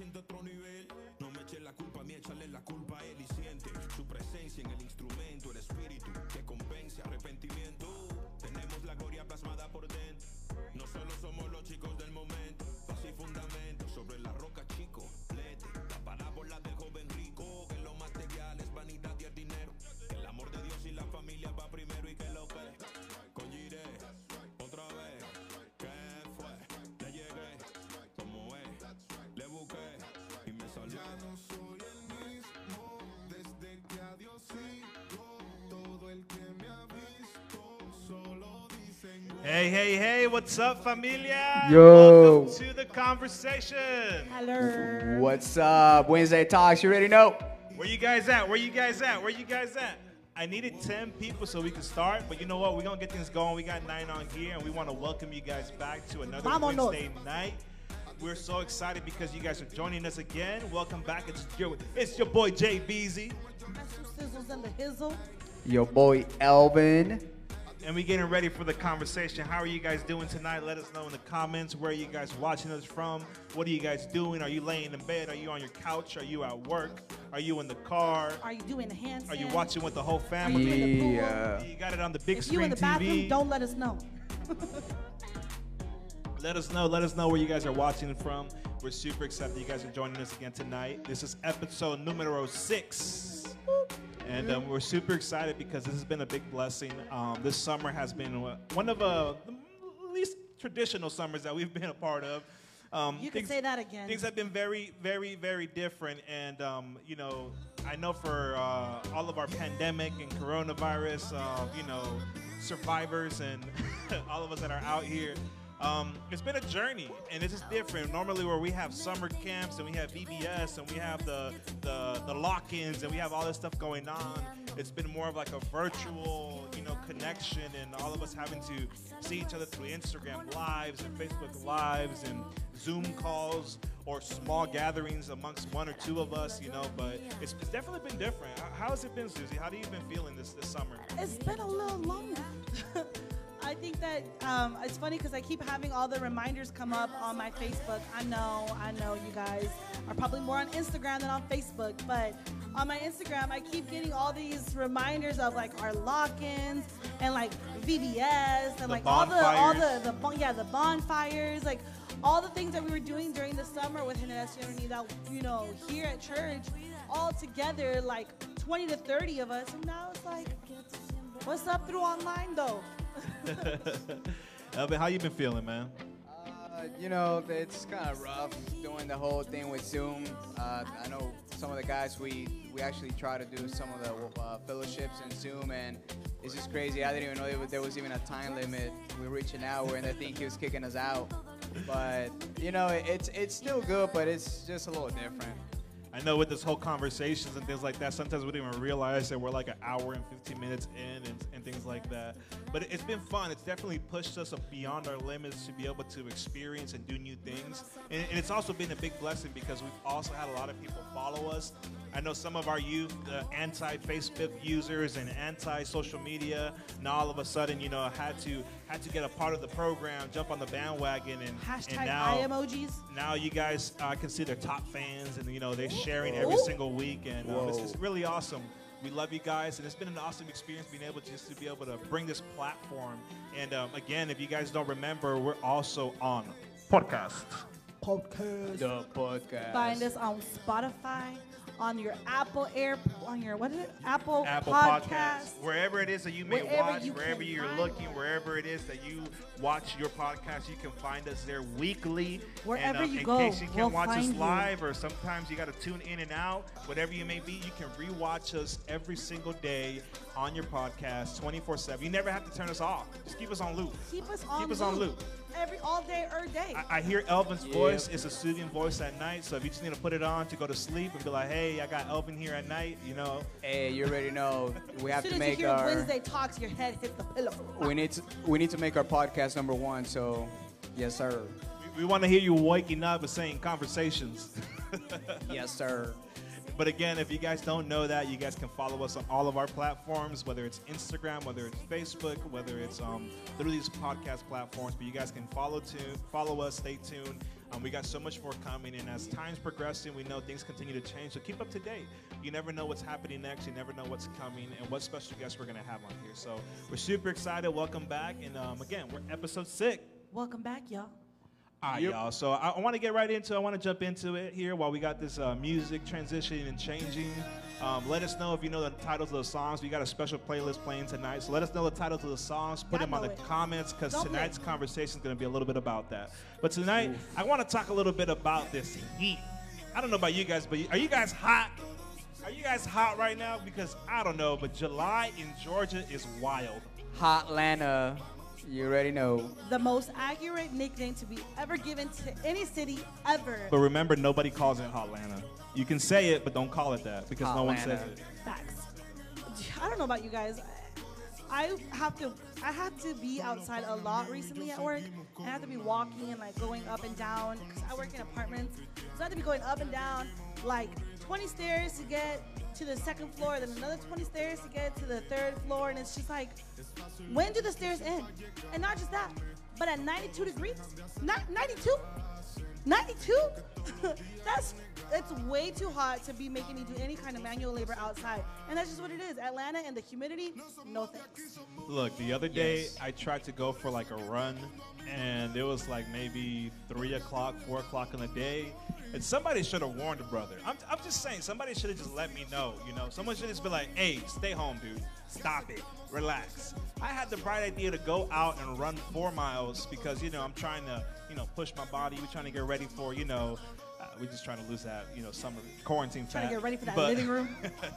la Hey, hey, hey, what's up, familia? Yo. Welcome to the conversation. Hello. What's up? Wednesday Talks, you already know. Where you guys at? Where you guys at? Where you guys at? I needed 10 people so we could start, but you know what? We're going to get things going. We got nine on here, and we want to welcome you guys back to another Vámonos. Wednesday night. We're so excited because you guys are joining us again. Welcome back. It's your, it's your boy, Jay Beezy. Sizzles and the hizzle. Your boy Elvin. And we getting ready for the conversation. How are you guys doing tonight? Let us know in the comments where are you guys watching us from. What are you guys doing? Are you laying in bed? Are you on your couch? Are you at work? Are you in the car? Are you doing the handstand? Are you watching with the whole Are you in family? the pool? Yeah. You got it on the big If you screen in the bathroom, TV. don't let us know. Let us know. Let us know where you guys are watching from. We're super excited you guys are joining us again tonight. This is episode numero six. And um, we're super excited because this has been a big blessing. Um, this summer has been one of uh, the least traditional summers that we've been a part of. Um, You can say that again. Things have been very, very, very different. And, um, you know, I know for uh, all of our pandemic and coronavirus, uh, you know, survivors and all of us that are out here, um, it's been a journey, and this is different. Normally, where we have summer camps and we have VBS and we have the the, the lock-ins and we have all this stuff going on, it's been more of like a virtual, you know, connection, and all of us having to see each other through Instagram lives and Facebook lives and Zoom calls or small gatherings amongst one or two of us, you know. But it's, it's definitely been different. How- has it been, Susie? How do you been feeling this this summer? It's been a little long. That um, it's funny because I keep having all the reminders come up on my Facebook. I know, I know you guys are probably more on Instagram than on Facebook, but on my Instagram, I keep getting all these reminders of like our lock-ins and like VBS and like all the all the the bon- yeah the bonfires like all the things that we were doing during the summer with Generación Unida, you know, here at church, all together like 20 to 30 of us, and now it's like, what's up through online though? Elvin, how you been feeling, man? Uh, you know, it's kind of rough doing the whole thing with Zoom. Uh, I know some of the guys, we, we actually try to do some of the uh, fellowships in Zoom, and it's just crazy. I didn't even know there was, even a time limit. We reached an hour, and I think he was kicking us out. But, you know, it's, it's still good, but it's just a little different. I know with this whole conversations and things like that, sometimes we don't even realize that we're like an hour and 15 minutes in and, and things like that. But it's been fun. It's definitely pushed us beyond our limits to be able to experience and do new things. And, and it's also been a big blessing because we've also had a lot of people follow us. I know some of our youth, the anti-Facebook users and anti-social media, now all of a sudden, you know, had to had to get a part of the program, jump on the bandwagon, and Hashtag and now, eye emojis. now you guys uh, can see their top fans and you know they're sharing every Ooh. single week and um, it's, Whoa. it's really awesome we love you guys and it's been an awesome experience being able to just to be able to bring this platform and um, again if you guys don't remember we're also on podcast Podcast. The podcast. Find us on Spotify, on your Apple Air, on your what is it? Apple, Apple Podcast. Wherever it is that you may Wherever watch, you wherever you're looking, us. wherever it is that you watch your podcast, you can find us there weekly. Wherever and, um, you in go, case you can't we'll watch us find you. live, or sometimes you got to tune in and out, whatever you may be, you can rewatch us every single day on your podcast, 24/7. You never have to turn us off. Just keep us on loop. Keep us on Keep us on loop. Every all day, every day. I, I hear Elvin's Yep. voice. It's a soothing voice at night. So if you just need to put it on to go to sleep and be like, "Hey, I got Elvin here at night," you know, Hey, you already know. We have as to soon as you make hear our. Wednesday talks, your head hits the pillow. We need to we need to make our podcast number one. So, yes, sir. we, we want to hear you waking up and saying conversations. Yes, sir. But again, if you guys don't know that, you guys can follow us on all of our platforms, whether it's Instagram, whether it's Facebook, whether it's um, these podcast platforms. But you guys can follow to follow us, stay tuned. Um, we got so much more coming, and as time's progressing, we know things continue to change. So keep up to date. You never know what's happening next. You never know what's coming, and what special guests we're gonna have on here. So we're super excited. Welcome back, and um, again, we're episode six. Welcome back, y'all. All right, y'all. So I, I want to get right into. I want to jump into it here while we got this uh, music transitioning and changing. Um, let us know if you know the titles of the songs. We got a special playlist playing tonight, so let us know the titles of the songs. Put Y'all them on the it. comments because tonight's play. conversation is going to be a little bit about that. But tonight, I want to talk a little bit about this heat. I don't know about you guys, but are you guys hot? Are you guys hot right now? Because I don't know, but July in Georgia is wild. Hotlanta, you already know. The most accurate nickname to be ever given to any city ever. But remember, nobody calls it Hotlanta. You can say it, but don't call it that because no one says it. Facts. I don't know about you guys. I have to I have to be outside a lot recently at work. I have to be walking and like going up and down because I work in apartments. So I have to be going up and down like 20 stairs to get to the second floor, then another 20 stairs to get to the third floor, and it's just like, when do the stairs end? And not just that, but at 92 degrees, Ni- 92, 92. that's it's way too hot to be making me do any kind of manual labor outside, and that's just what it is. Atlanta and the humidity, no thanks. Look, the other day Yes. I tried to go for like a run, and it was like maybe three o'clock, four o'clock in the day, and somebody should have warned a brother. I'm, I'm just saying, somebody should have just let me know. You know, someone should just be like, "Hey, stay home, dude. Stop it. Relax." I had the bright idea to go out and run four miles because you know I'm trying to you know push my body. We're trying to get ready for you know. Uh, we're just trying to lose that, you know, summer quarantine Trying to get ready for that But- living room.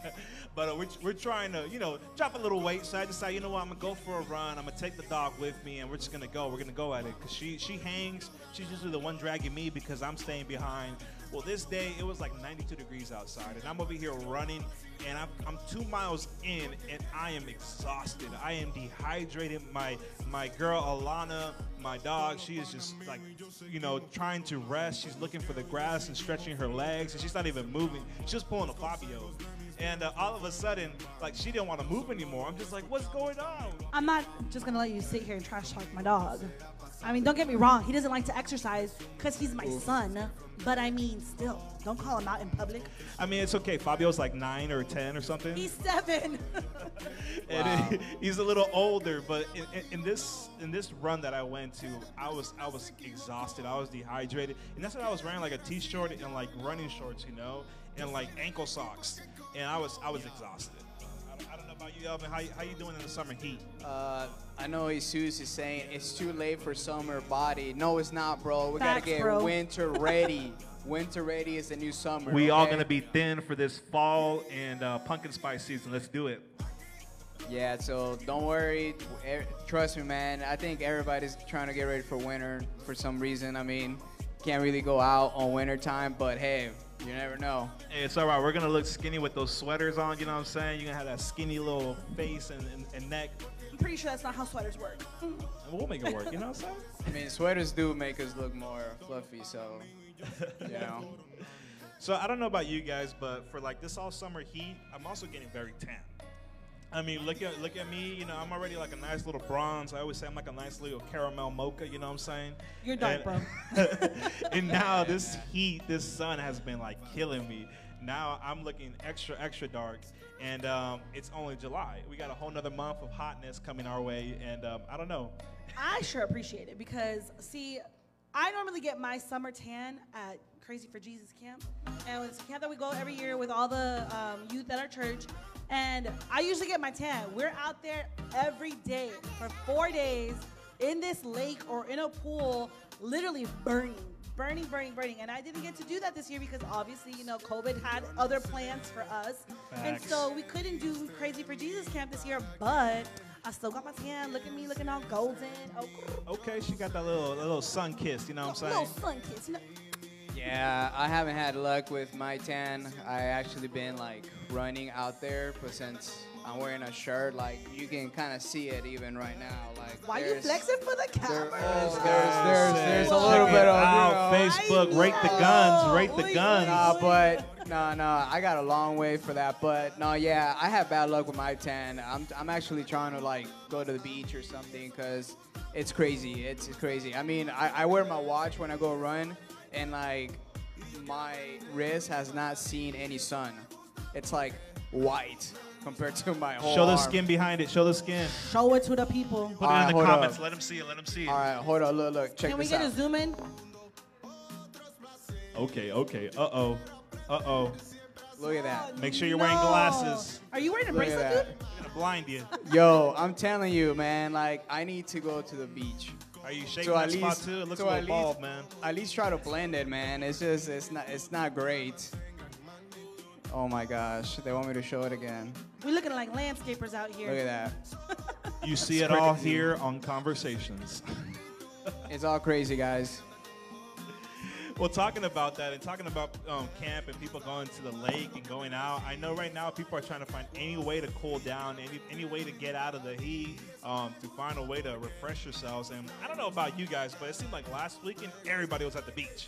but uh, we're, we're trying to, you know, drop a little weight. So I decided, you know what, I'm gonna go for a run. I'm gonna take the dog with me, and we're just gonna go. We're gonna go at it because she she hangs. She's usually the one dragging me because I'm staying behind. Well, this day it was like 92 degrees outside, and I'm over here running, and I'm, I'm two miles in, and I am exhausted. I am dehydrated. My my girl Alana, my dog, she is just like, you know, trying to rest. She's looking for the grass and stretching her legs, and she's not even moving. She's just pulling a Fabio. And uh, all of a sudden, like she didn't want to move anymore. I'm just like, what's going on? I'm not just gonna let you sit here and trash talk my dog. I mean, don't get me wrong. He doesn't like to exercise because he's my son. But I mean, still, don't call him out in public. I mean, it's okay. Fabio's like nine or ten or something. He's seven. and Wow. it- he's a little older. But in, in, in this in this run that I went to, I was I was exhausted. I was dehydrated, and that's why I was wearing like a t-shirt and like running shorts, you know, and like ankle socks, and I was I was exhausted. About you, Elvin. How, you- how you doing in the summer heat? Uh, I know Jesus is saying it's too late for summer body. No, it's not, bro. We Facts, gotta get bro. winter ready. winter ready is the new summer. We all gonna be thin for this fall and uh, pumpkin spice season. Let's do it. Yeah, so don't worry. Trust me, man. I think everybody's trying to get ready for winter for some reason. I mean, can't really go out on winter time, but hey, you never know. Hey, it's all right. We're gonna look skinny with those sweaters on. You know what I'm saying? You're gonna have that skinny little face and, and, and neck. I'm pretty sure that's not how sweaters work. We'll make it work. You know what I'm saying? I mean, sweaters do make us look more fluffy, so you know. So I don't know about you guys, but for like this all summer heat, I'm also getting very tan. I mean, look at look at me. You know, I'm already like a nice little bronze. I always say I'm like a nice little caramel mocha. You know what I'm saying? You're dark, and, and now this heat, this sun has been like killing me. Now I'm looking extra extra dark, and um, it's only July. We got a whole nother month of hotness coming our way, and um, I don't know. I sure appreciate it because, see, I normally get my summer tan at Crazy for Jesus camp. And it's a camp that we go every year with all the um, youth at our church. And I usually get my tan. We're out there every day for four days in this lake or in a pool, literally burning. Burning, burning, burning. And I didn't get to do that this year because obviously, you know, COVID had other plans for us. And so we couldn't do Crazy for Jesus camp this year, but I still got my tan. Look at me looking all golden. Oh, Okay, she got that little little sun kiss. You know what I'm saying? little sun kiss. You know, Yeah, I haven't had luck with my tan. I actually been like running out there, but since I'm wearing a shirt, like you can kind of see it even right now. Like why you flexing for the there- camera? there's, there's, there's, there's a little bit of out, you know, Facebook, rate the guns, rate the Oy, guns. Nah, but no, no, I got a long way for that. But no, yeah, I have bad luck with my tan. I'm, I'm actually trying to like go to the beach or something because it's crazy. It's crazy. I mean, I, I wear my watch when I go run, and like my wrist has not seen any sun. It's like white compared to my whole Show the arm. skin behind it. Show the skin. Show it to the people. Put All it right, in the hold comments. up. Let them see it. Let them see it. All right, hold on, look, look, check Can we this get a zoom in? Okay, okay. Uh oh. Uh oh. Look at that. Make sure you're wearing No. glasses. Are you wearing a Look at bracelet, that. dude? I'm gonna blind you. Yo, I'm telling you, man. Like, I need to go to the beach. Are you shaking So that at spot least- too? It looks so a at little least- bald, man. At least try to blend it, man. It's just, it's not, it's not great. Oh my gosh, they want me to show it again. We looking like landscapers out here. Look at that. You see it all here on Conversations. It's all crazy, guys. Well, talking about that and talking about um, camp and people going to the lake and going out, I know right now people are trying to find any way to cool down, any any way to get out of the heat, um, to find a way to refresh yourselves. And I don't know about you guys, but it seemed like last weekend everybody was at the beach.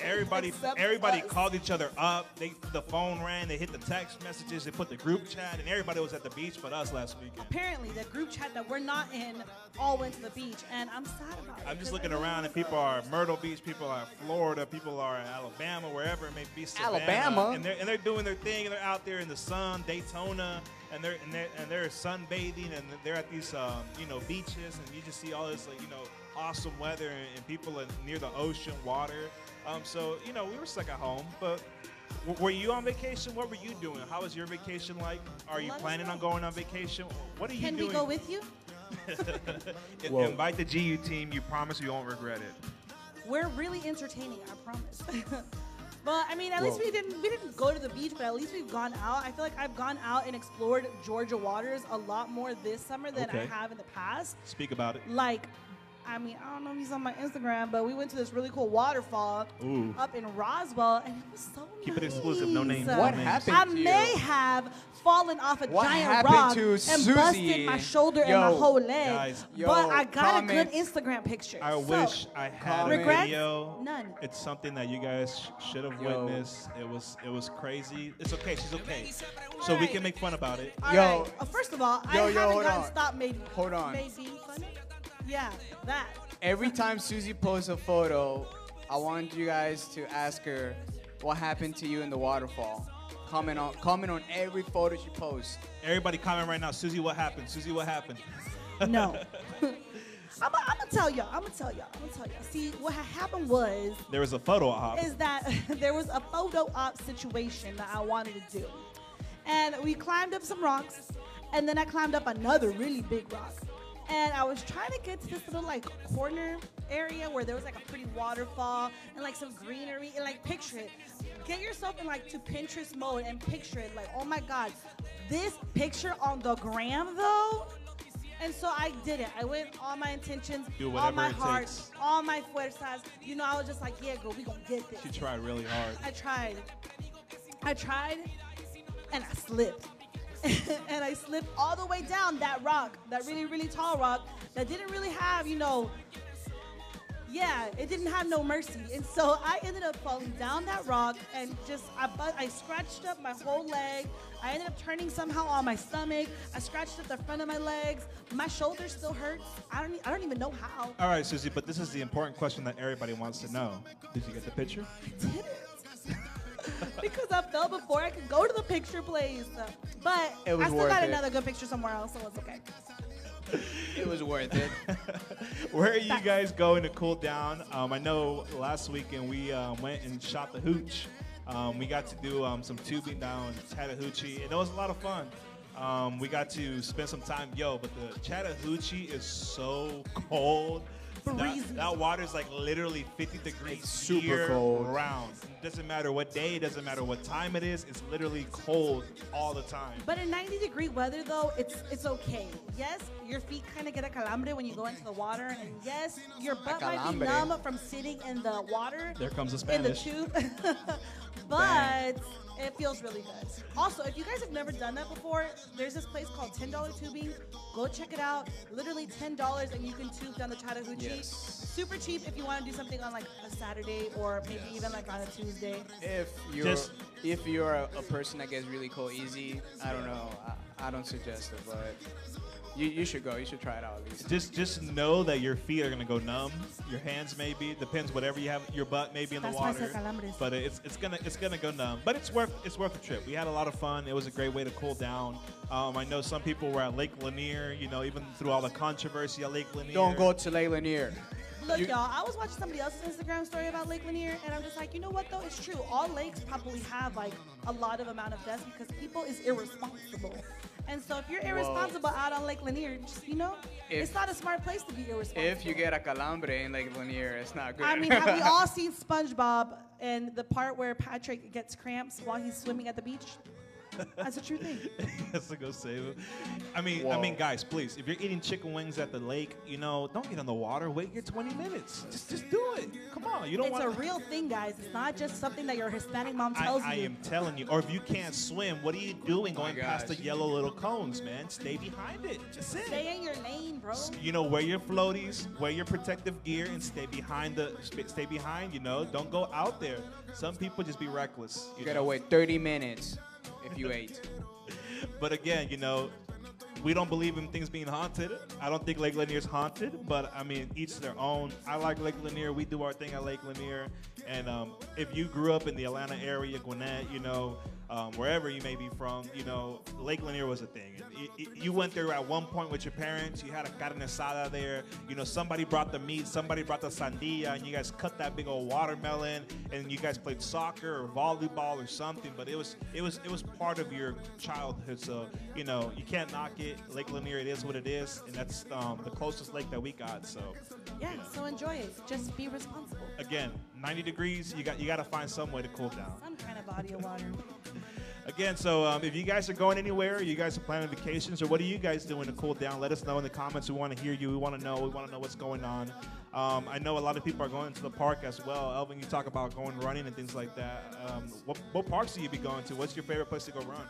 Everybody, Except everybody us. called each other up. They, the phone rang. They hit the text messages. They put the group chat, and everybody was at the beach but us last weekend. Apparently, the group chat that we're not in all went to the beach, and I'm sad about it. I'm just looking I really around and people are at Myrtle Beach, people are at Florida, people are in Alabama, wherever it may be. Savannah, Alabama? and they're and they're doing their thing. And they're out there in the sun, Daytona, and they're and they're, and they're sunbathing, and they're at these um, you know beaches, and you just see all this like you know awesome weather, and, and people are near the ocean, water. Um, so you know we were stuck at home, but. Were you on vacation? What were you doing? How was your vacation like? Are you Let planning on going on vacation? What are you Can doing? Can we go with you? I- Whoa. Invite the GU team. You promise you won't regret it. We're really entertaining, I promise. but I mean, at least we didn't we didn't go to the beach, but at least we've gone out. I feel like I've gone out and explored Georgia waters a lot more this summer than I have in the past. Speak about it. Like, I mean, I don't know if he's on my Instagram, but we went to this really cool waterfall Ooh. up in Roswell, and it was so Keep it exclusive, no names, no What names. happened I to you? may have fallen off a What giant rock to and Susie? busted my shoulder and my whole leg. guys. Yo, but I got a good. Instagram picture. I So, wish I had a Comment. Regrets? video. None. It's something that you guys sh- should have witnessed. It was it was crazy. It's okay. She's okay. So we can make fun about it. All Yo. right. Uh, first of all, Yo, I yo, haven't hold gotten on. stopped made Hold on. made being funny. Yeah, that. Every time Susie posts a photo, I want you guys to ask her what happened to you in the waterfall. Comment on comment on every photo she posts. Everybody comment right now. Susie, what happened? Susie, what happened? No. I'm gonna tell y'all. I'm gonna tell y'all. I'm gonna tell y'all. See, what had happened was There was a photo op. is that there was a photo op situation that I wanted to do. And we climbed up some rocks, and then I climbed up another really big rock. And I was trying to get to this little like corner area where there was like a pretty waterfall and like some greenery and like picture it. Get yourself in like to Pinterest mode and picture it like, oh my god, this picture on the gram though. And so I did it. I went all my intentions, all my heart, takes. all my fuerzas. You know, I was just like, yeah, girl, we gonna get this. She tried really hard. I tried. I tried, and I slipped. and I slipped all the way down that rock, that really, really tall rock that didn't really have, you know, yeah, it didn't have no mercy. And so I ended up falling down that rock and just, I, I scratched up my whole leg. I ended up turning somehow on my stomach. I scratched up the front of my legs. My shoulder still hurts. I don't, I don't even know how. All right, Susie, but this is the important question that everybody wants to know. Did you get the picture? I did it. because I fell before I could go to the picture place. But It was I still got it. another good picture somewhere else, so it's okay. It was worth it. Where are you guys going to cool down? Um, I know last weekend we um, went and shot the hooch. Um, we got to do um, some tubing down in Chattahoochee, and it was a lot of fun. Um, we got to spend some time, yo, but the Chattahoochee is so cold. That, Freezing. that water is like literally 50 degrees It's super year cold. round. Doesn't matter what day, doesn't matter what time it is. It's literally cold all the time. But in 90 degree weather, though, it's it's okay. Yes, your feet kind of get a calambre when you go into the water, and yes, your butt might be numb from sitting in the water. There comes the in the Spanish. tube. but it feels really good. Also, if you guys have never done that before, there's this place called $10 tubing. Go check it out. Literally $10 and you can tube down the Chattahoochee. Yes. Super cheap if you want to do something on like a Saturday or maybe even like on a Tuesday. If you're Just- if you're a, a person that gets really cold easy, I don't know. I, I don't suggest it, but You, you should go. You should try it out at least. Just just know that your feet are gonna go numb. Your hands maybe depends whatever you have. Your butt maybe in the That's why I water. But it's it's gonna it's gonna go numb. But it's worth it's worth the trip. We had a lot of fun. It was a great way to cool down. Um, I know some people were at Lake Lanier. You know, even through all the controversy at Lake Lanier. Don't go to Lake Lanier. Look, You- y'all, I was watching somebody else's Instagram story about Lake Lanier, and I'm just like, you know what, though? It's true. All lakes probably have, like, a lot of amount of deaths because people is irresponsible. And so if you're irresponsible out on Lake Lanier, just, you know, If- it's not a smart place to be irresponsible. If you get a calambre in Lake Lanier, it's not good. I mean, have we all seen SpongeBob and the part where Patrick gets cramps while he's swimming at the beach? That's a true thing. has to go save him. I mean, I mean, guys, please, if you're eating chicken wings at the lake, you know, don't get in the water. Wait your 20 minutes. Just, just do it. Come on, you don't It's want. a real thing, guys. It's not just something that your Hispanic mom tells I you. I am telling you. Or if you can't swim, what are you doing going past the yellow little cones, man? Stay behind it. Just it. Stay in your lane, bro. You know, wear your floaties, wear your protective gear, and stay behind the. Stay behind. You know, don't go out there. Some people just be reckless. You You gotta know? wait 30 minutes if you ate. But again, you know, we don't believe in things being haunted. I don't think Lake Lanier's haunted, but I mean, each their own. I like Lake Lanier. We do our thing at Lake Lanier. And um, if you grew up in the Atlanta area, Gwinnett, you know, um, wherever you may be from, you know, Lake Lanier was a thing. And it, it- you went there at one point with your parents. You had a carne asada there. You know, somebody brought the meat, somebody brought the sandía, and you guys cut that big old watermelon, and you guys played soccer or volleyball or something. But it was it was it was part of your childhood. So you know, you can't knock it. Lake Lanier, it is what it is, and that's um, the closest lake that we got. So Yeah, so enjoy it. Just be responsible. again, 90 degrees. You got you got to find some way to cool down. Some kind of body of water. Again, so um, if you guys are going anywhere, you guys are planning vacations, or what are you guys doing to cool down? Let us know in the comments. We want to hear you. We want to know. We want to know what's going on. Um, I know a lot of people are going to the park as well. Elvin, you talk about going running and things like that. Um, what, what parks do you be going to? What's your favorite place to go run?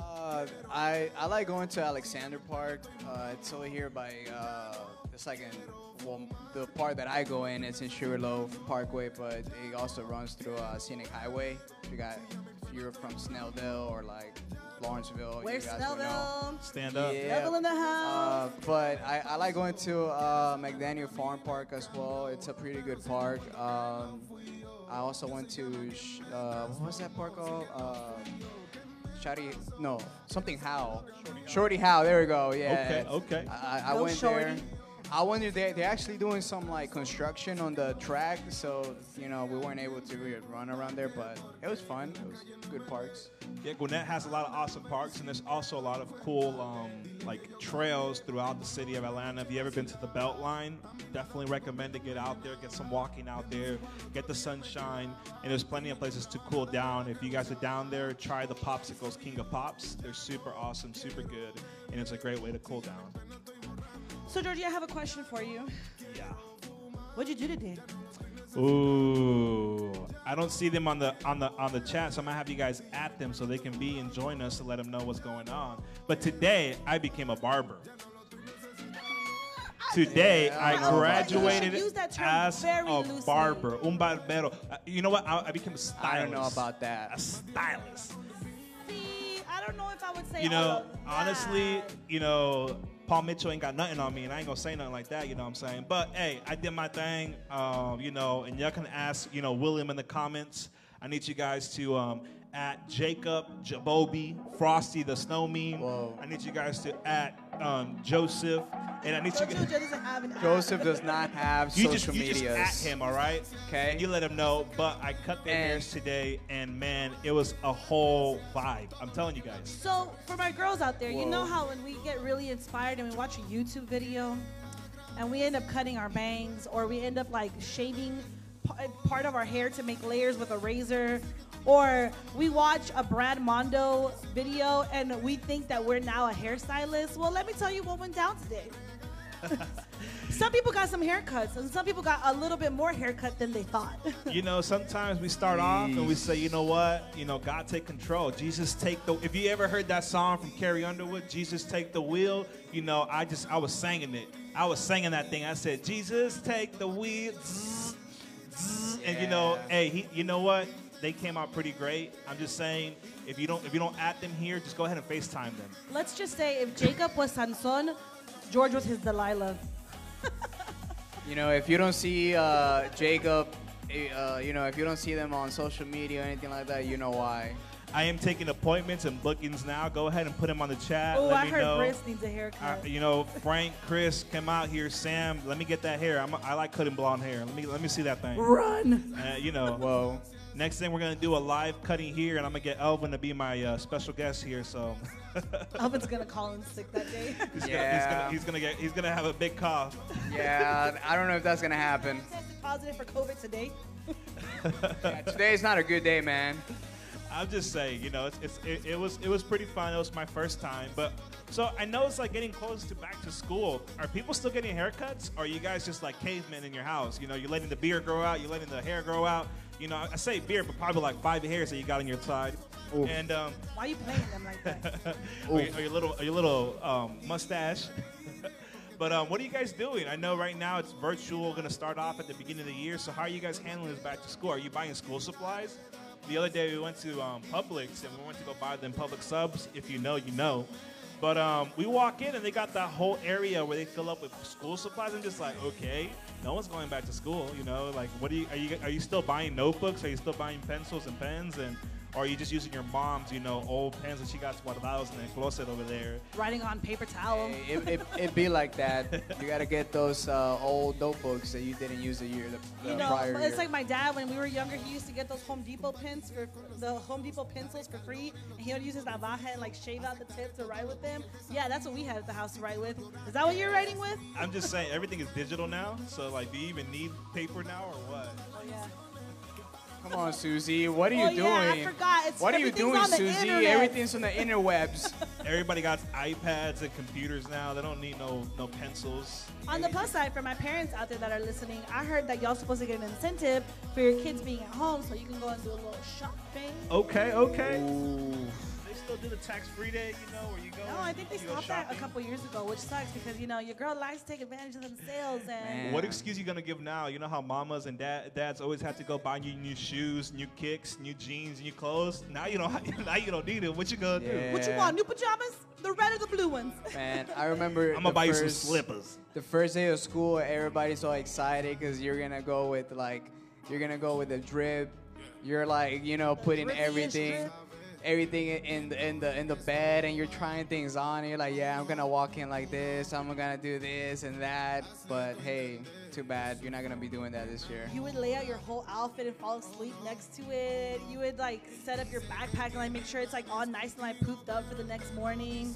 Uh, I I like going to Alexander Park. Uh, it's over here by uh, it's like in well the part that I go in. It's in Sugarloaf Parkway, but it also runs through uh, Scenic Highway. If you got if you're from Snellville or like Lawrenceville, Where's you guys will know. Snellville? Stand up. Yeah. Level in the Uh, house. but I, I like going to uh, McDaniel Farm Park as well. It's a pretty good park. Um, I also went to sh- uh, what was that park called? Uh, Shady, no, something How. Shorty Howell. There we go. Yeah. Okay, okay. I, I- I went Shorty. there. I wonder they they're actually doing some like construction on the track, so you know we weren't able to run around there, but it was fun. It was good parks. Yeah, Gwinnett has a lot of awesome parks, and there's also a lot of cool um, like trails throughout the city of Atlanta. If you ever been to the Beltline, definitely recommend to get out there, get some walking out there, get the sunshine, and there's plenty of places to cool down. If you guys are down there, try the popsicles, King of Pops. They're super awesome, super good, and it's a great way to cool down. So, Georgie, I have a question for you. Yeah. What'd you do today? Ooh, I don't see them on the on the on the chat, so I'm gonna have you guys at them so they can be and join us to let them know what's going on. But today I became a barber. Today Yeah, I I don't know about that. graduated You that as very a loosely. barber, un barbero. Uh, you know what? I, I became a stylist. I don't know about that. A stylist. See, I don't know if I would say You know, all of honestly, you know, Paul Mitchell ain't got nothing on me, and I ain't gonna say nothing like that. You know what I'm saying? But hey, I did my thing. Um, you know, and y'all can ask, you know, William in the comments. I need you guys to um, at Jacob Jabobi Frosty the Snow Meme. Whoa. I need you guys to at um, Joseph, and I need you Jojo doesn't have an app. Joseph does not have You social just, you just at him, all right? 'Kay. And you let him know. But I cut their And- hairs today, and man, it was a whole vibe. I'm telling you guys. So, for my girls out there, you know how when we get really inspired and we watch a YouTube video and we end up cutting our bangs or we end up like shaving part of our hair to make layers with a razor or we watch a Brad Mondo video and we think that we're now a hairstylist. Well, let me tell you what went down today. some people got some haircuts and some people got a little bit more haircut than they thought. you know, sometimes we start off and we say, you know what, you know, God take control. Jesus take the. If you ever heard that song from Carrie Underwood, Jesus take the wheel. You know, I just I was singing it. I was singing that thing. I said, Jesus take the wheel. Zzz, zzz. And you know, hey, he, you know what? They came out pretty great. I'm just saying, if you don't if you don't at them here, just go ahead and FaceTime them. Let's just say if Jacob was Sanson, George was his Delilah. You know, if you don't see uh, Jacob, eh, uh, you know, if you don't see them on social media or anything like that, you know why. I am taking appointments and bookings now. Go ahead and put them on the chat. Oh, Let I me heard know. Briss needs a haircut. Uh, you know, Frank, Chris, come out here. Sam, let me get that hair. I'm, I like cutting blonde hair. Let me let me see that thing. Run. Uh, you know, Whoa. Next thing we're gonna do a live cutting here, and I'm gonna get Elvin to be my uh, special guest here. So Elvin's gonna call in sick that day. he's, gonna, he's Yeah. gonna he's gonna get he's gonna have a big cough. Yeah, I don't know if that's gonna happen. Tested positive for COVID today. Yeah, today's not a good day, man. I'm just saying, you know, it's, it's it, it was it was pretty fun. It was my first time, but so I know it's like getting close to back to school. Are people still getting haircuts? Or are you guys just like cavemen in your house? You know, you're letting the beard grow out, you're letting the hair grow out. You know, I say beard, but probably like five hairs that you got on your side, Oof. and um, Why are you playing them like that? or, your, or your little or your little um, mustache. but um, what are you guys doing? I know right now it's virtual, going to start off at the beginning of the year. So how are you guys handling this back to school? Are you buying school supplies? The other day we went to um, Publix and we went to go buy them Publix subs. If you know, you know. But um, we walk in and they got that whole area where they fill up with school supplies. I'm just like, okay, no one's going back to school. You know, like, what you? Are you are you still buying notebooks? Are you still buying pencils and pens? And or are you just using your mom's, you know, old pens that she got guardados in the closet over there? Writing on paper towel. Hey, it, it, it be like that. You gotta get those uh, old notebooks that you didn't use a year the, You know, prior but year. it's like my dad when we were younger. He used to get those Home Depot pens for the Home Depot pencils for free, and he would use his navaja and like shave out the tips to write with them. Yeah, that's what we had at the house to write with. Is that what you're writing with? I'm just saying everything is digital now. So like, do you even need paper now or what? Oh yeah. Come on, Susie. What are you oh, doing? Yeah, I forgot. It's, What are you doing, on the Susie? internet. Everything's on the interwebs. Everybody got iPads and computers now. They don't need no no pencils. On the plus side, for my parents out there that are listening, I heard that y'all supposed to get an incentive for your kids being at home, so you can go and do a little shopping. Okay, okay. Ooh. They still do the tax-free day, you know, where you go. No, I think they stopped that a couple years ago, which sucks because you know your girl likes to take advantage of them sales and. Man. What excuse you gonna give now? You know how mamas and dad, dads always have to go buy you new shoes, new kicks, new jeans, new clothes. Now you don't. Now you don't need it. What you gonna do? What you want? New pajamas? The red or the blue ones? Man, I remember. I'm gonna the buy you some slippers. The first day of school, everybody's so excited because you're gonna go with like, you're gonna go with the drip. You're like, you know, putting everything, drip. Everything in the in the in the bed, and you're trying things on. And you're like, yeah, I'm gonna walk in like this. I'm gonna do this and that. But hey, too bad you're not gonna be doing that this year. You would lay out your whole outfit and fall asleep next to it. You would like set up your backpack and like make sure it's like all nice and like pooped up for the next morning.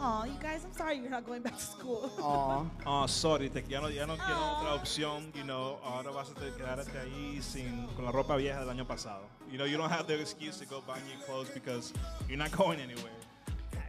Aw, you guys, I'm sorry you're not going back to school. Aw. Oh, sorry, te, ya no, ya no quiero Oh. otra opción. You know, ahora vas a tener que quedarte ahí sin, con la ropa vieja del año pasado. You know, you don't have the excuse to go buy new clothes because you're not going anywhere.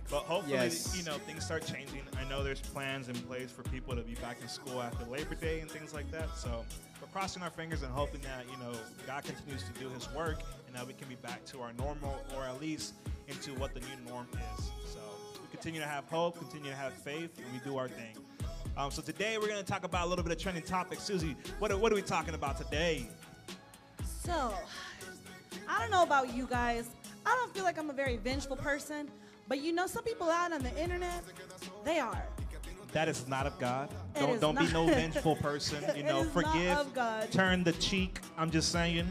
But hopefully, Yes. you know, things start changing. I know there's plans in place for people to be back in school after Labor Day and things like that. So we're crossing our fingers and hoping that, you know, God continues to do his work and that we can be back to our normal or at least into what the new norm is. So we continue to have hope, continue to have faith, and we do our thing. Um, so today we're going to talk about a little bit of trending topics. Susie, what are, what are we talking about today? So, I don't know about you guys. I don't feel like I'm a very vengeful person, but you know, some people out on the internet, they are. That is not of God. It Don't don't be no vengeful person. You know, forgive, turn the cheek. I'm just saying.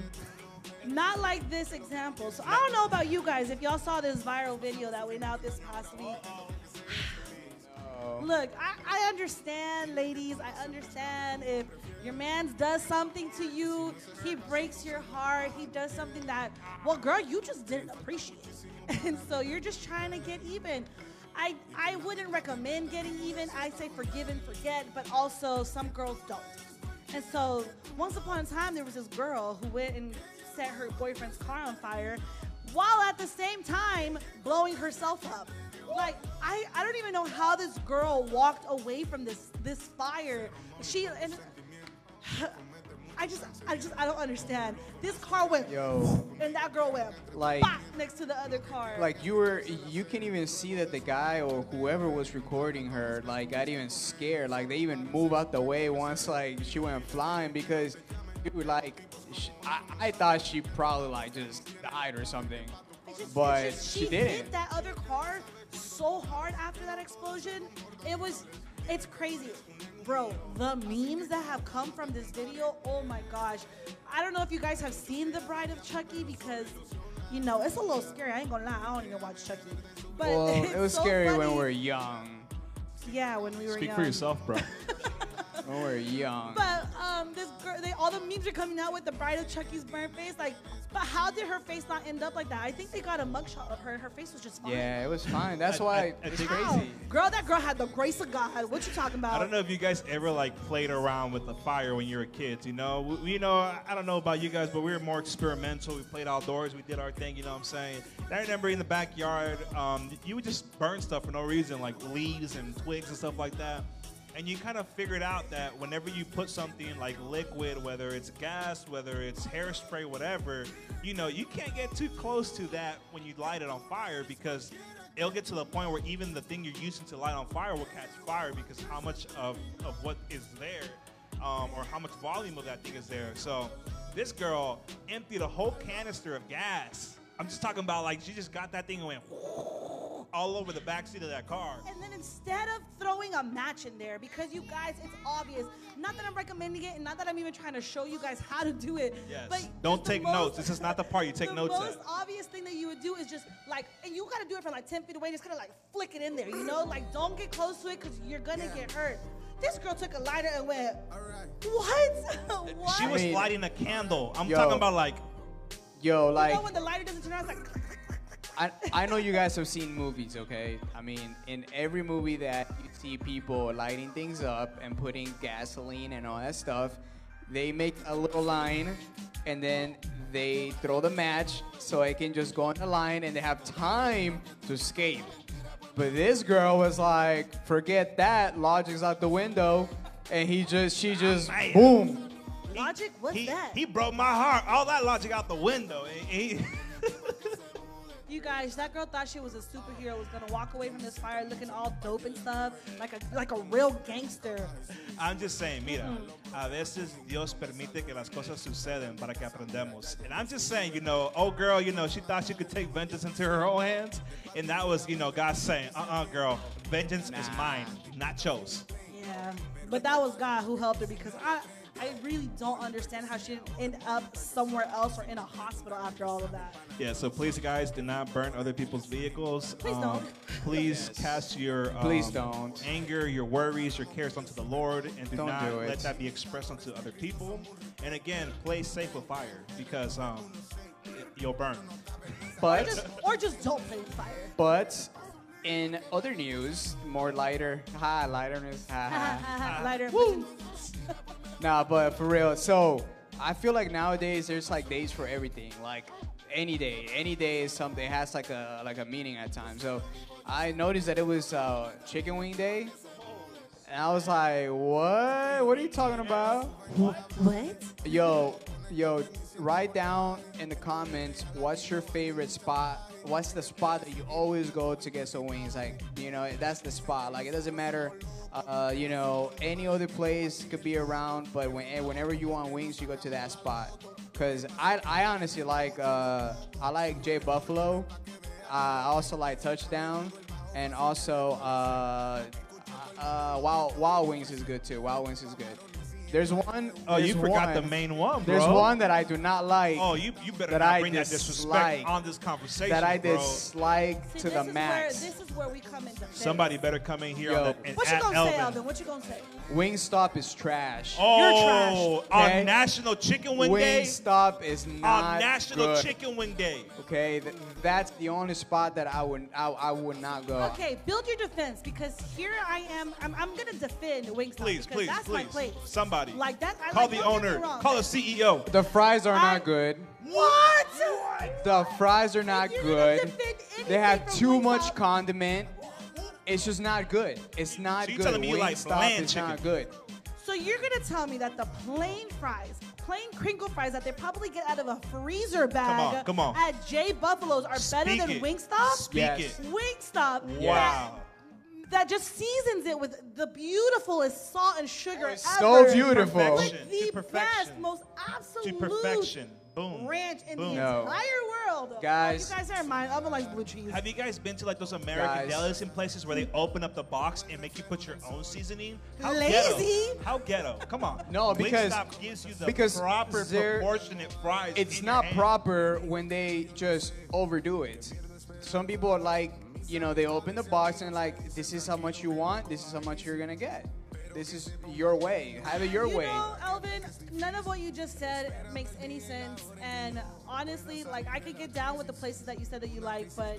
Not like this example. So I don't know about you guys. If y'all saw this viral video that went out this past week. Look, I, I understand, ladies. I understand if your man does something to you, he breaks your heart, he does something that, well, girl, you just didn't appreciate. And so you're just trying to get even. I, I wouldn't recommend getting even. I say forgive and forget, but also some girls don't. And so once upon a time, there was this girl who went and set her boyfriend's car on fire while at the same time blowing herself up. Like I, I don't even know how this girl walked away from this this fire. She and I just I just I don't understand. This car went Yo. and that girl went Like- bop next to the other car. Like you were, you can even see that the guy or whoever was recording her, like got even scared. Like they even move out the way once, like she went flying because, dude, like, sh I, I thought she probably like just died or something, just- but just- she she didn't. hit that other car so hard after that explosion. It was It's crazy. Bro, the memes that have come from this video, oh my gosh. I don't know if you guys have seen The Bride of Chucky because, you know, it's a little scary. I ain't gonna lie, I don't even watch Chucky. But Well, it was so scary when we were young. Yeah, when we were Speak young. Speak for yourself, bro. When we're young. But um, this girl, they, all the memes are coming out with the bride of Chucky's burnt face. Like, but how did her face not end up like that? I think they got a mugshot of her. and Her face was just fine. yeah, it was fine. That's I- why I- I it's think- How? crazy. Girl, that girl had the grace of God. What you talking about? I don't know if you guys ever like played around with the fire when you were kids. You know, we, we- you know, I don't know about you guys, but we were more experimental. We played outdoors. We did our thing. You know what I'm saying? And I remember in the backyard, um, you would just burn stuff for no reason, like leaves and twigs and stuff like that. And you kind of figured out that whenever you put something like liquid, whether it's gas, whether it's hairspray, whatever, you know, you can't get too close to that when you light it on fire because it'll get to the point where even the thing you're using to light on fire will catch fire because how much of, of what is there um, or how much volume of that thing is there. So this girl emptied a whole canister of gas. I'm just talking about like she just got that thing and went all over the backseat of that car. And then instead of throwing a match in there, because you guys, it's obvious. Not that I'm recommending it, and not that I'm even trying to show you guys how to do it. Yes. But Don't the take notes. This is not the part you take the notes at. most obvious thing that you would do is just like, and you gotta do it from like 10 feet away, just kind of like flick it in there, you know? Like, don't get close to it because you're gonna get hurt. This girl took a lighter and went, what? what? She was I mean- lighting a candle. I'm Yo. talking about like Yo, like. you know when the lighter doesn't turn on, it's like, I, I know you guys have seen movies, okay? I mean, in every movie that you see people lighting things up and putting gasoline and all that stuff, they make a little line and then they throw the match so it can just go on the line and they have time to escape. But this girl was like, forget that, logic's out the window. And he just, she just, oh, Man. boom. logic? What's he, that? he broke my heart. All that logic out the window. He- he- You guys, that girl thought she was a superhero, was gonna walk away from this fire looking all dope and stuff, like a like a real gangster. I'm just saying, mira, mm-hmm. a veces Dios permite que las cosas suceden para que aprendamos. And I'm just saying, you know, oh girl, you know, she thought she could take vengeance into her own hands, and that was, you know, God saying, uh-uh, girl, vengeance is mine, not yours. Yeah, but that was God who helped her because I I really don't understand how she didn't end up somewhere else or in a hospital after all of that. Yeah, so please, guys, do not burn other people's vehicles. Please Um, don't. Please cast your um, Please don't. anger, your worries, your cares onto the Lord, and do Don't not do let that be expressed onto other people. And again, play safe with fire because um, you'll burn. Or But. just, or just don't play with fire. But in other news, more lighter, ha, lighterness, ha, ha. Lighter. Nah, but for real. So I feel like nowadays there's like days for everything. Like any day, any day is something it has like a like a meaning at times. So I noticed that it was uh, Chicken Wing Day, and I was like, what? What are you talking about? What? Yo, yo, write down in the comments what's your favorite spot. What's the spot that you always go to get some wings? Like, you know, that's the spot. Like, it doesn't matter, uh, you know, any other place could be around, but when, eh, whenever you want wings, you go to that spot. Cause I, I honestly like, uh, I like Jay Buffalo. I also like Touchdown, and also uh, uh, Wild Wild Wings is good too. Wild Wings is good. There's one. Oh, you there's forgot the main one, bro. there's one that I do not like. Oh, you, you better that not I bring that dislike- disrespect on this conversation, that I bro. dislike See, to this the max. Where, this is where we come in defense. Somebody better come in here Yo. on the, and What you gonna Elvin. say, Alvin? What you gonna say? Wingstop is trash. Oh, You're okay? on National Chicken Wing Day. Wingstop is not On National good. Chicken Wing Day. Okay, th- that's the only spot that I would I, I would not go. Okay, build your defense because here I am. I'm, I'm gonna defend Wingstop Please, because please, that's my please. place. Somebody. Like that. I Call like, the don't get me owner. wrong. Call the CEO. The fries are I- not good. What? The fries are not you're gonna good. defend They have from too much condiment. It's just not good. It's not So you good. telling me you like Wingstop bland is chicken? not good. So you're gonna tell me that the plain fries, plain crinkle fries that they probably get out of a freezer bag on, come on. at J Buffalo's are better than it. Wingstop? Speak Yes. it. Wingstop. Wow. That, that just seasons it with the beautifulest salt and sugar It's ever. so beautiful. Like the To perfection. best, most absolute. To perfection. Boom. ranch in Boom. the No. entire world. Guys. You guys are mine. I'm like blue cheese. Have you guys been to like those American Guys. delis in places where they open up the box and make you put your own seasoning? How Lazy. Ghetto. How ghetto? Come on. No, because- Wingstop gives you the because proper they're- proportionate fries. it's in your not hand. proper when they just overdo it. Some people are like, you know, they open the box and like, this is how much you want, this is how much you're gonna get. This is your way. Have it your you way. know, Elvin, none of what you just said makes any sense. And honestly, like I could get down with the places that you said that you like, but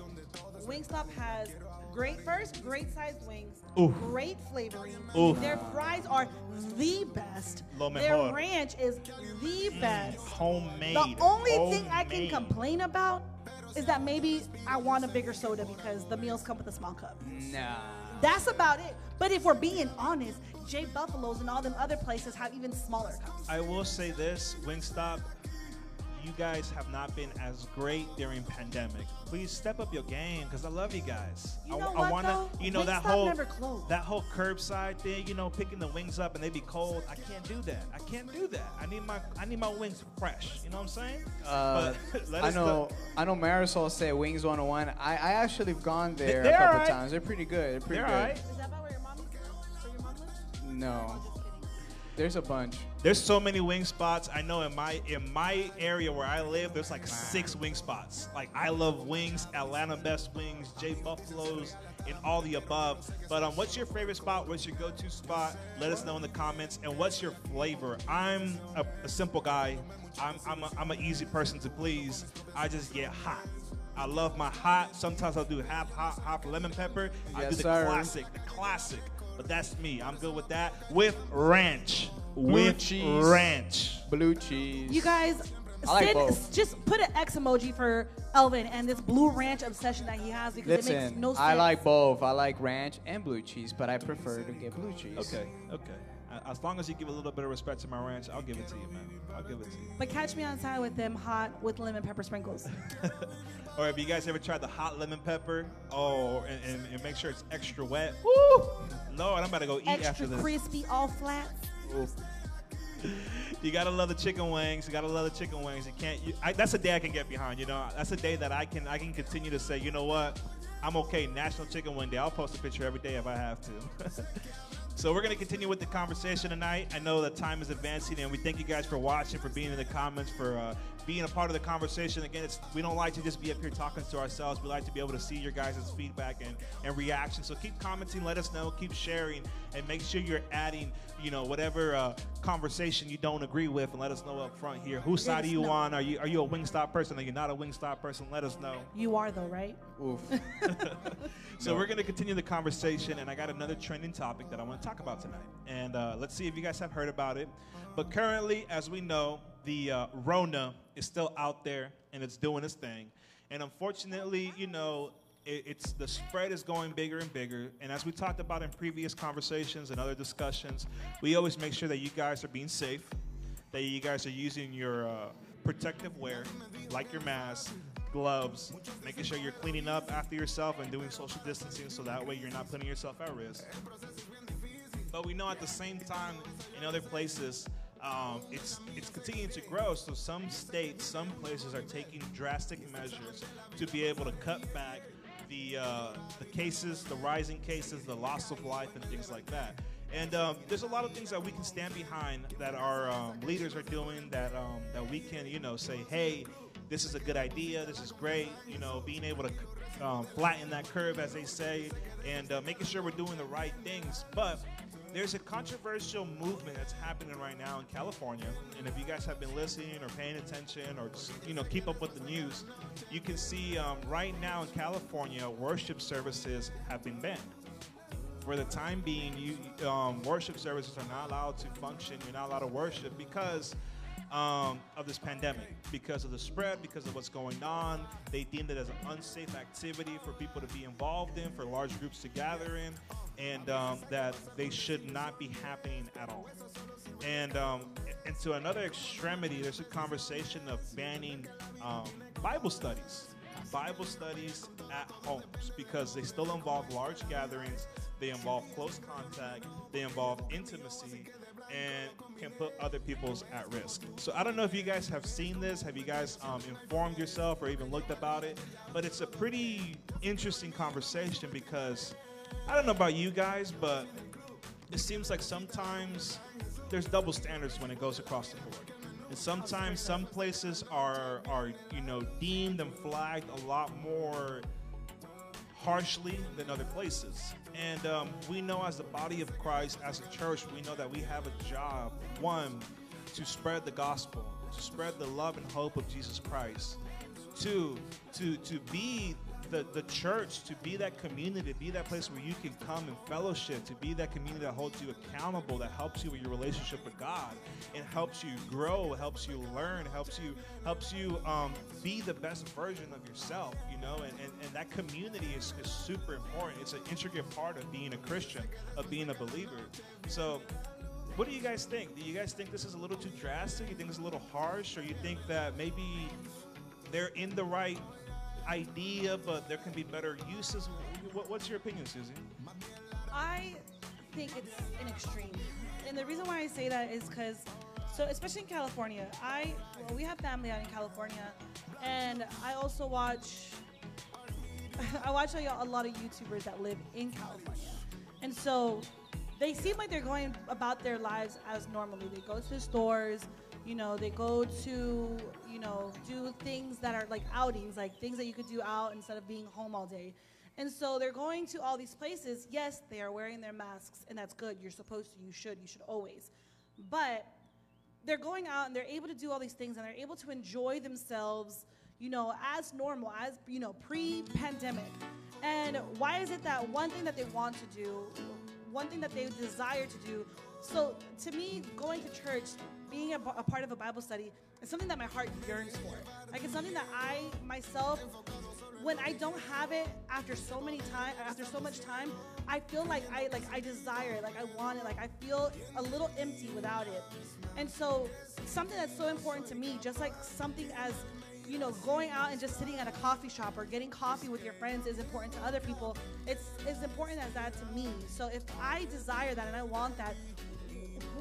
Wingstop has great first, great sized wings, Oof. great flavoring. Oof. Their fries are the best. Lo Their ranch is the mm, best. Homemade. The only thing I can complain about is that maybe I want a bigger soda because the meals come with a small cup. Nah. That's about it. But if we're being honest, J Buffalo's and all them other places have even smaller cups. I will say this, Wingstop, you guys have not been as great during pandemic. Please step up your game because I love you guys. You I, know I what, wanna, though? you know that whole never that whole curbside thing, you know, picking the wings up and they be cold. I can't do that. I can't do that. I need my I need my wings fresh. You know what I'm saying? Uh, But I us know, I know. Marisol said Wings 101. I, I actually have gone there They're a couple alright. times. They're pretty good. They're pretty They're good. alright. No, there's a bunch. There's so many wing spots. I know in my in my area where I live, there's like six wing spots. Like I love wings, Atlanta Best Wings, J Buffaloes, and all the above. But um, what's your favorite spot? What's your go-to spot? Let us know in the comments. And what's your flavor? I'm a, a simple guy. I'm I'm a, I'm an easy person to please. I just get hot. I love my hot. Sometimes I'll do half hot, half lemon pepper. I Yes, do the sir. classic, the classic. But that's me. I'm good with that. With ranch. Blue with cheese. ranch. Blue cheese. You guys, I like send, just put an X emoji for Elvin and this blue ranch obsession that he has because it makes no sense. I like both. I like ranch and blue cheese, but I prefer to get blue cheese. Okay, okay. As long as you give a little bit of respect to my ranch, I'll give it to you, man. I'll give it to you. But catch me outside with them hot with lemon pepper sprinkles. Or have you guys ever tried the hot lemon pepper? Oh, and, and, and make sure it's extra wet. Woo! Lord, I'm about to go eat after Extra this. crispy, all flats. You gotta love the chicken wings. You gotta love the chicken wings. You can't. You, I, that's a day I can get behind. You know, that's a day that I can I can continue to say, you know what, I'm okay. National Chicken Wing Day. I'll post a picture every day if I have to. so we're gonna continue with the conversation tonight. I know that time is advancing, and we thank you guys for watching, for being in the comments, for uh, being a part of the conversation. Again, it's we don't like to just be up here talking to ourselves. We like to be able to see your guys' feedback and and reaction. So keep commenting. Let us know. Keep sharing, and make sure you're adding you know whatever uh, conversation you don't agree with, and let us know up front here. Whose side are you know. on? Are you are you a Wingstop person? Are you not a Wingstop person? Let us know. You are though, right? Oof. So we're going to continue the conversation, and I got another trending topic that I want to talk about tonight. And uh, let's see if you guys have heard about it. But currently, as we know, the uh, Rona is still out there and it's doing its thing. And unfortunately, you know, it, it's the spread is going bigger and bigger. And as we talked about in previous conversations and other discussions, we always make sure that you guys are being safe, that you guys are using your uh, protective wear, like your mask, gloves, making sure you're cleaning up after yourself and doing social distancing so that way you're not putting yourself at risk. But we know at the same time, in other places, um, it's it's continuing to grow. So some states, some places are taking drastic measures to be able to cut back the uh, the cases, the rising cases, the loss of life, and things like that. And um, there's a lot of things that we can stand behind that our um, leaders are doing that um, that we can, you know, say, hey, this is a good idea, this is great. You know, being able to um, flatten that curve, as they say, and uh, making sure we're doing the right things. But there's a controversial movement that's happening right now in California, and if you guys have been listening or paying attention or just, you know keep up with the news, you can see um, right now in California worship services have been banned. For the time being, you um, worship services are not allowed to function. You're not allowed to worship because um, of this pandemic, because of the spread, because of what's going on. They deemed it as an unsafe activity for people to be involved in, for large groups to gather in, and um, that they should not be happening at all. And um, and to another extremity, there's a conversation of banning um, Bible studies. Bible studies at homes because they still involve large gatherings, they involve close contact, they involve intimacy, and can put other people's at risk. So I don't know if you guys have seen this, have you guys um, informed yourself or even looked about it, but it's a pretty interesting conversation because I don't know about you guys, but it seems like sometimes there's double standards when it goes across the board. And sometimes some places are are you know deemed and flagged a lot more harshly than other places. And um, we know as the body of Christ, as a church, we know that we have a job, one, to spread the gospel, to spread the love and hope of Jesus Christ. Two, to, to be the, the church, to be that community, to be that place where you can come and fellowship, to be that community that holds you accountable, that helps you with your relationship with God, and helps you grow, helps you learn, helps you helps you um, be the best version of yourself, you know, and, and, and that community is, is super important. It's an intricate part of being a Christian, of being a believer. So what do you guys think? Do you guys think this is a little too drastic? You think it's a little harsh, or you think that maybe they're in the right idea, but there can be better uses? What, what's your opinion, Susie? I think it's an extreme. And the reason why I say that is because, so especially in California, I, well, we have family out in California, and I also watch, I watch a lot of YouTubers that live in California. And so they seem like they're going about their lives as normally. They go to stores, you know, they go to, you know, do things that are like outings, like things that you could do out instead of being home all day. And so they're going to all these places. Yes, they are wearing their masks, and that's good. You're supposed to, you should, you should always. But they're going out and they're able to do all these things and they're able to enjoy themselves, you know, as normal, as, you know, pre pandemic. And why is it that one thing that they want to do, one thing that they desire to do, so to me, going to church, being a, a part of a Bible study, is something that my heart yearns for. Like it's something that I myself when I don't have it after so many time after so much time, I feel like I like I desire it, like I want it, like I feel a little empty without it. And so something that's so important to me, just like something as you know, going out and just sitting at a coffee shop or getting coffee with your friends is important to other people. It's as important as that to me. So if I desire that and I want that,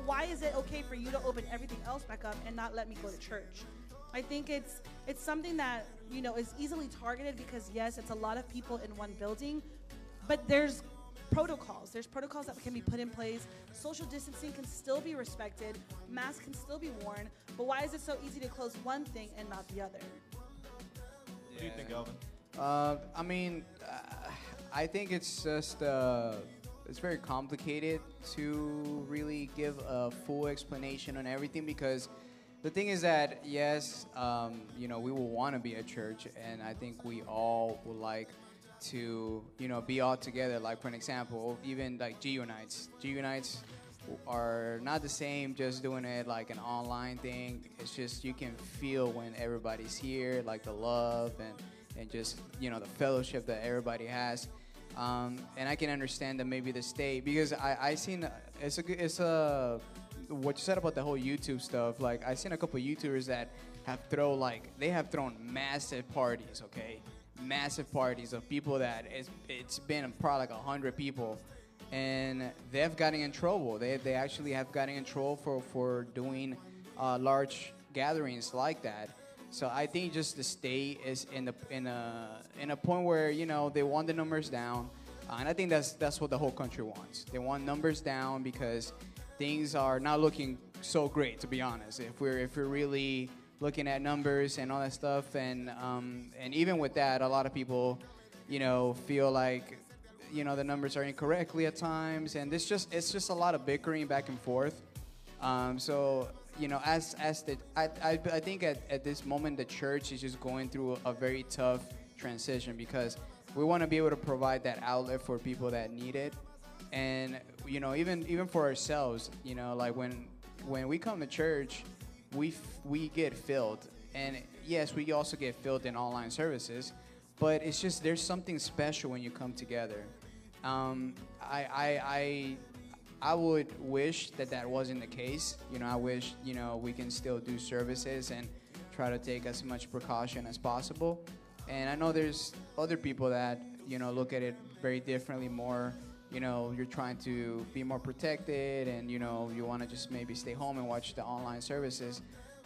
why is it okay for you to open everything else back up and not let me go to church? I think it's it's something that you know is easily targeted because yes, it's a lot of people in one building, but there's protocols. There's protocols that can be put in place. Social distancing can still be respected. Masks can still be worn. But why is it so easy to close one thing and not the other? What do you think, Elvin? Uh, I mean, uh, I think it's just uh, it's very complicated to really give a full explanation on everything because the thing is that yes, um, you know, we will want to be a church, and I think we all would like to you know be all together. Like for an example, even like G Unites. G Unites are not the same just doing it like an online thing. It's just you can feel when everybody's here, like the love and and just you know the fellowship that everybody has. Um, and I can understand that maybe the state because I I seen it's a it's a what you said about the whole YouTube stuff. Like I seen a couple YouTubers that have thrown like they have thrown massive parties. Okay, massive parties of people that it's, it's been probably like hundred people and they've gotten in trouble they, they actually have gotten in trouble for, for doing uh, large gatherings like that so i think just the state is in the in a in a point where you know they want the numbers down uh, and i think that's that's what the whole country wants. They want numbers down because things are not looking so great to be honest. If we're if we're really looking at numbers and all that stuff and um, and even with that a lot of people you know feel like you know the numbers are incorrectly at times and it's just it's just a lot of bickering back and forth. Um, so you know as as the i, I, I think at, at this moment the church is just going through a, very tough transition because we want to be able to provide that outlet for people that need it. And you know even even for ourselves you know like when when we come to church we we get filled. And yes we also get filled in online services but it's just there's something special when you come together. Um, I, I i i would wish that that wasn't the case you know i wish you know we can still do services and try to take as much precaution as possible and i know there's other people that you know look at it very differently more you know, you're trying to be more protected and, you know, you want to just maybe stay home and watch the online services.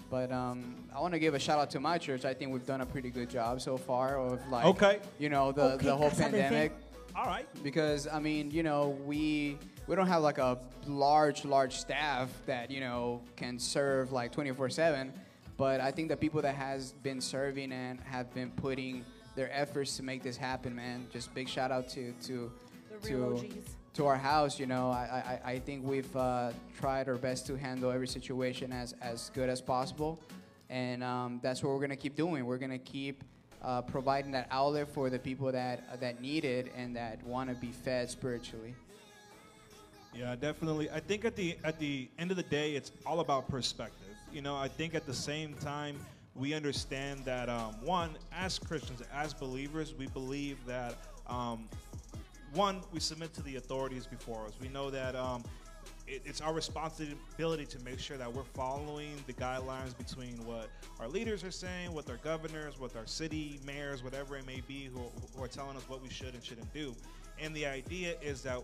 But um, I want to give a shout out to my church. I think we've done a pretty good job so far of like, Okay. you know, the, Okay, the whole casa de fe. pandemic All right. because I mean, you know, we we don't have like a large large staff that you know can serve like 24/7, but I think the people that has been serving and have been putting their efforts to make this happen, man. Just big shout out to to The real to OGs. to our house. You know, I I, I think we've uh, tried our best to handle every situation as as good as possible, and um, that's what we're gonna keep doing. We're gonna keep uh, providing that outlet for the people that that need it and that want to be fed spiritually. Yeah, definitely. I think at the at the end of the day, it's all about perspective. You know, I think at the same time we understand that um, one, as Christians, as believers, we believe that um, one, we submit to the authorities before us. We know that um, it, it's our responsibility to make sure that we're following the guidelines between what our leaders are saying, what our governors, what our city mayors, whatever it may be, who, who are telling us what we should and shouldn't do. And the idea is that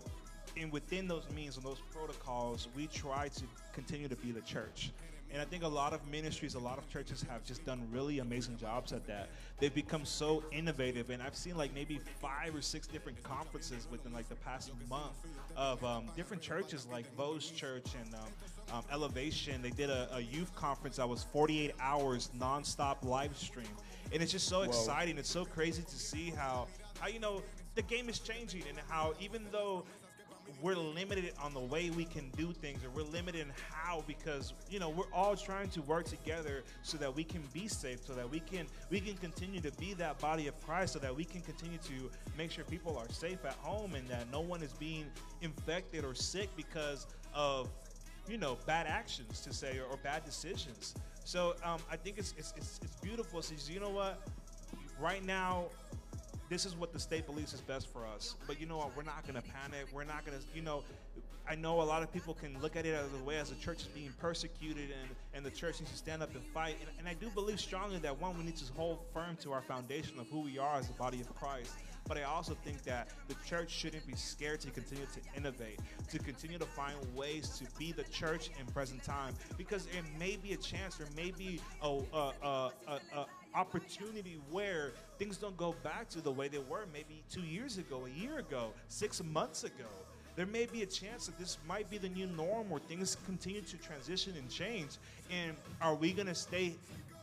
in within those means and those protocols, we try to continue to be the church. And I think a lot of ministries, a lot of churches have just done really amazing jobs at that. They've become so innovative, and I've seen like maybe five or six different conferences within like the past month of um, different churches, like VOUS Church and um, um, Elevation. They did a, a youth conference that was 48 hours nonstop live stream, and it's just so exciting. It's so crazy to see how how you know the game is changing and how even though we're limited on the way we can do things or we're limited in how because you know we're all trying to work together so that we can be safe so that we can we can continue to be that body of christ so that we can continue to make sure people are safe at home and that no one is being infected or sick because of you know bad actions to say or, or bad decisions. So um, i think it's, it's, it's, it's beautiful. So you know what? Right now this is what the state believes is best for us. But you know what? We're not going to panic. We're not going to, you know, I know a lot of people can look at it as a way as the church is being persecuted and, and the church needs to stand up and fight. And, and I do believe strongly that one, we need to hold firm to our foundation of who we are as the body of Christ. But I also think that the church shouldn't be scared to continue to innovate, to continue to find ways to be the church in present time, because it may be a chance, there may be a, a, a, a, a opportunity where things don't go back to the way they were maybe two years ago, a year ago, six months ago. There may be a chance that this might be the new norm where things continue to transition and change. And are we going to stay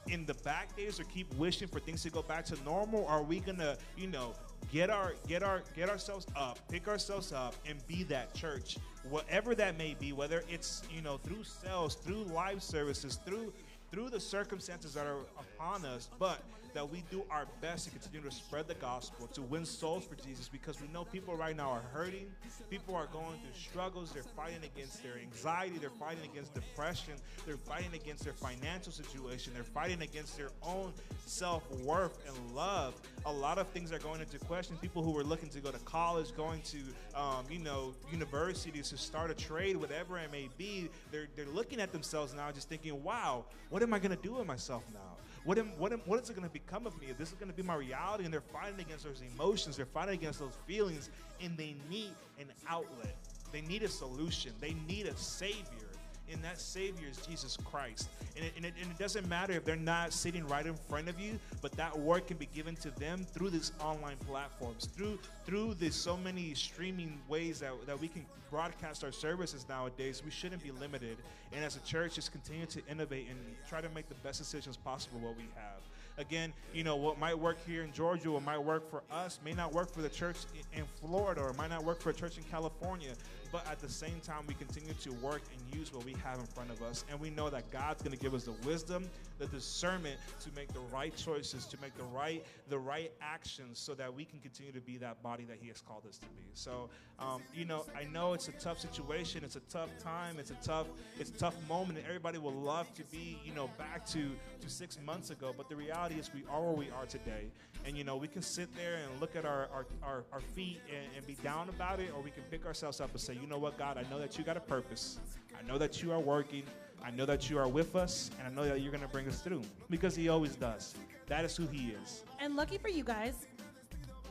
in the back days or keep wishing for things to go back to normal? Or are we going to, you know, get our get our get ourselves up, pick ourselves up and be that church. Whatever that may be, whether it's, you know, through sales, through live services, through through the circumstances that are upon us, but that we do our best to continue to spread the gospel, to win souls for Jesus, because we know people right now are hurting. People are going through struggles. They're fighting against their anxiety. They're fighting against depression. They're fighting against their financial situation. They're fighting against their own self worth and love. A lot of things are going into question. People who were looking to go to college, going to, um, you know, universities to start a trade, whatever it may be, they're, they're looking at themselves now just thinking, wow, what am I going to do with myself now? What, am, what, am, what is it going to become of me? This is going to be my reality. And they're fighting against those emotions. They're fighting against those feelings. And they need an outlet. They need a solution. They need a savior. And that savior is Jesus Christ. And it, and, it, and it doesn't matter if they're not sitting right in front of you, but that word can be given to them through these online platforms, through through the so many streaming ways that, that we can broadcast our services nowadays. We shouldn't be limited. And as a church, just continue to innovate and try to make the best decisions possible what we have. Again, you know, what might work here in Georgia, what might work for us, may not work for the church in, Florida, or might not work for a church in California. But at the same time, we continue to work and use what we have in front of us. And we know that God's going to give us the wisdom, the discernment to make the right choices, to make the right the right actions, so that we can continue to be that body that He has called us to be. So, um, you know, I know it's a tough situation, it's a tough time, it's a tough it's a tough moment, and everybody would love to be, you know, back to to six months ago. But the reality is, we are where we are today, and you know, we can sit there and look at our our, our, our feet and, and be down about it, or we can pick ourselves up and say, you know what, God, I know that you got a purpose. I know that you are working. I know that you are with us, and I know that you're going to bring us through because He always does. That is who He is. And lucky for you guys,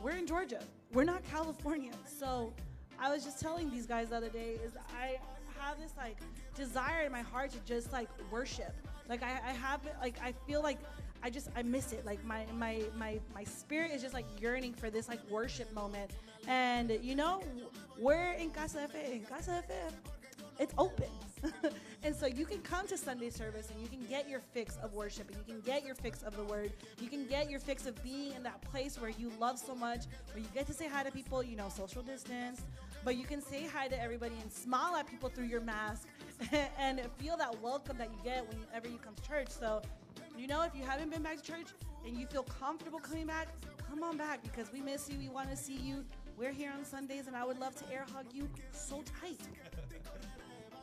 we're in Georgia. We're not California. So I was just telling these guys the other day is I have this like desire in my heart to just like worship. Like I, I have like I feel like I just I miss it. Like my my my my spirit is just like yearning for this like worship moment. And you know, we're in Casa F. In Casa F. It's open. and so you can come to Sunday service and you can get your fix of worship and you can get your fix of the word. You can get your fix of being in that place where you love so much, where you get to say hi to people, you know, social distance, but you can say hi to everybody and smile at people through your mask and feel that welcome that you get whenever you come to church. So, you know, if you haven't been back to church and you feel comfortable coming back, come on back because we miss you. We want to see you. We're here on Sundays and I would love to air hug you so tight.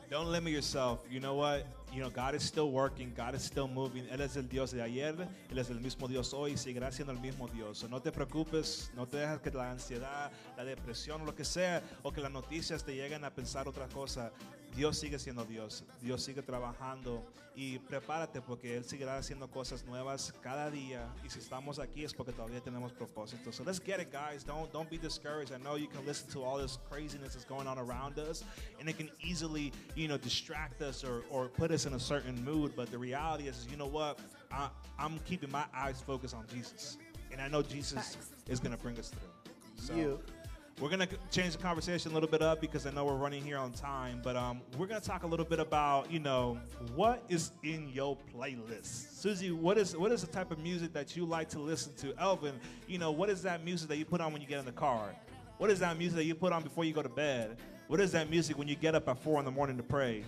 Don't limit yourself. You know what? You know, God is still working. God is still moving. Él es el Dios de ayer. Él es el mismo Dios hoy y seguirá siendo el mismo Dios. So no te preocupes. No te dejes que la ansiedad, la depresión, lo que sea, o que las noticias te lleguen a pensar otra cosa. Dios sigue siendo Dios. Dios sigue trabajando. Y prepárate porque Él seguirá haciendo cosas nuevas cada día. Y si estamos aquí es porque todavía tenemos propósito. So let's get it, guys. Don't, don't be discouraged. I know you can listen to all this craziness that's going on around us. And it can easily, you know, distract us or, or put us in a certain mood. But the reality is, you know what? I, I'm keeping my eyes focused on Jesus. And I know Jesus Facts. is going to bring us through. So, You. We're gonna change the conversation a little bit up because I know we're running here on time. But um, we're gonna talk a little bit about you know what is in your playlist. Susie, what is what is the type of music that you like to listen to? Elvin, you know what is that music that you put on when you get in the car? What is that music that you put on before you go to bed? What is that music when you get up at four in the morning to pray?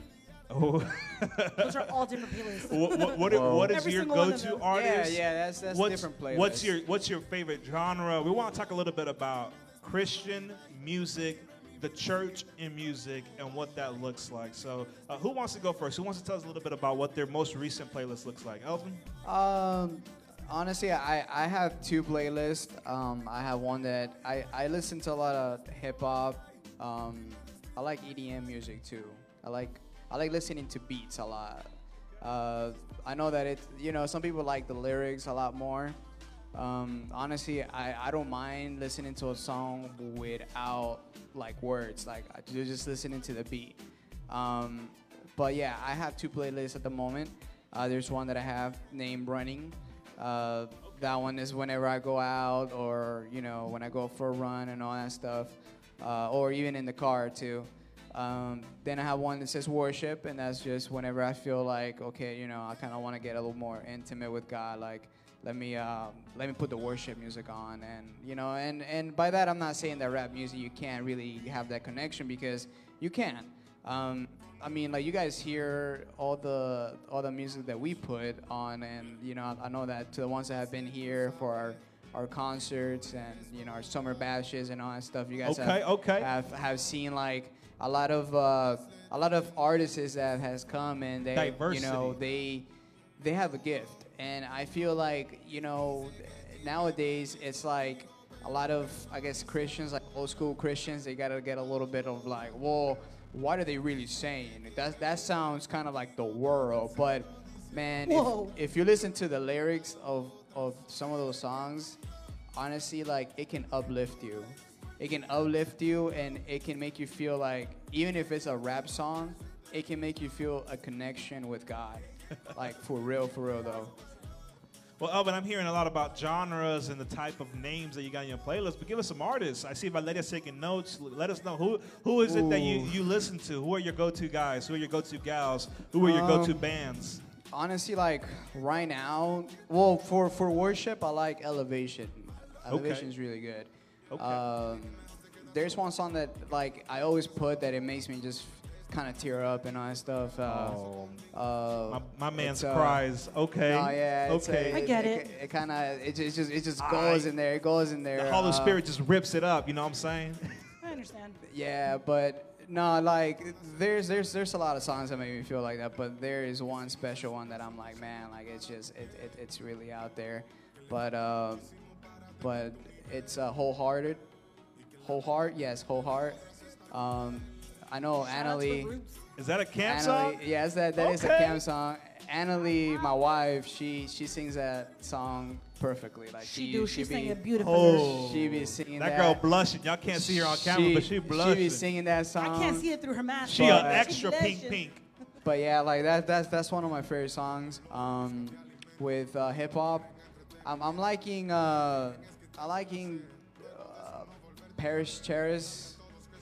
Oh. Those are all different playlists. what, what, what, what is Every your single one of go-to artist? Yeah, yeah, that's- that's what's, different playlist. What's your What's your favorite genre? We want to talk a little bit about Christian music, the church in music, and what that looks like. So, uh, who wants to go first? Who wants to tell us a little bit about what their most recent playlist looks like? Elvin. Um, honestly, I, I have two playlists. Um, I have one that I, I listen to a lot of hip hop. Um, I like EDM music too. I like I like listening to beats a lot. Uh, I know that it you know some people like the lyrics a lot more. Um, honestly, I, I don't mind listening to a song without like words. Like just listening to the beat. Um, but yeah, I have two playlists at the moment. Uh, there's one that I have named Running. Uh, that one is whenever I go out or you know when I go for a run and all that stuff, uh, or even in the car too. Um, then I have one that says worship, and that's just whenever I feel like okay, you know, I kind of want to get a little more intimate with God. Like let me um, let me put the worship music on, and you know, and and by that I'm not saying that rap music you can't really have that connection because you can. Um, I mean, like you guys hear all the all the music that we put on, and you know, I know that to the ones that have been here for our our concerts and you know our summer bashes and all that stuff, you guys Okay, have, okay. have have seen like a lot of uh, a lot of artists that has come and they you know they they have a gift, and I feel like you know nowadays it's like a lot of I guess Christians like old school Christians they gotta get a little bit of like well what are they really saying? That that sounds kind of like the world but man if, if you listen to the lyrics of of some of those songs honestly like it can uplift you. It can uplift you and it can make you feel like even if it's a rap song it can make you feel a connection with god like for real for real though Well, Elvin, I'm hearing a lot about genres and the type of names that you got in your playlist. But give us some artists. I see Valeria's taking notes. Let us know who who is it that you, you listen to. Who are your go-to guys? Who are your go-to gals? Who are your go-to Um, bands? honestly like right now well for for worship i like elevation elevation is really good Okay. um, there's one song that like i always put that it makes me just kind of tear up and all that stuff uh, Oh. uh, My, my man's it's, uh, cries. Okay. no, yeah, it's, okay. I get it. it. It, kind of it, just- it just it just I- goes in there. It goes in there. the Holy uh, Spirit just rips it up. You know what I'm saying? I understand. Yeah, but no, like there's there's there's a lot of songs that make me feel like that, but there is one special one that I'm like, man, like it's just it, it it's really out there, but uh, but it's uh, wholehearted, whole heart, yes, whole heart. Um, I know Shout out Annalie. Is that a camp Annalie, song? yes, that that is Okay. a camp song. Annalie, my wife, she she sings that song perfectly. Like She she, do. She She sang be, it beautifully. Oh, She be singing that that. girl blushing. Y'all can't see her on camera, but she blushing. She be singing that song. I can't see it through her mask. She an extra pink pink. But yeah, like that. That's that's one of my favorite songs. Um, with uh, hip hop, I'm, I'm liking. Uh, I liking uh, Parris Chariz,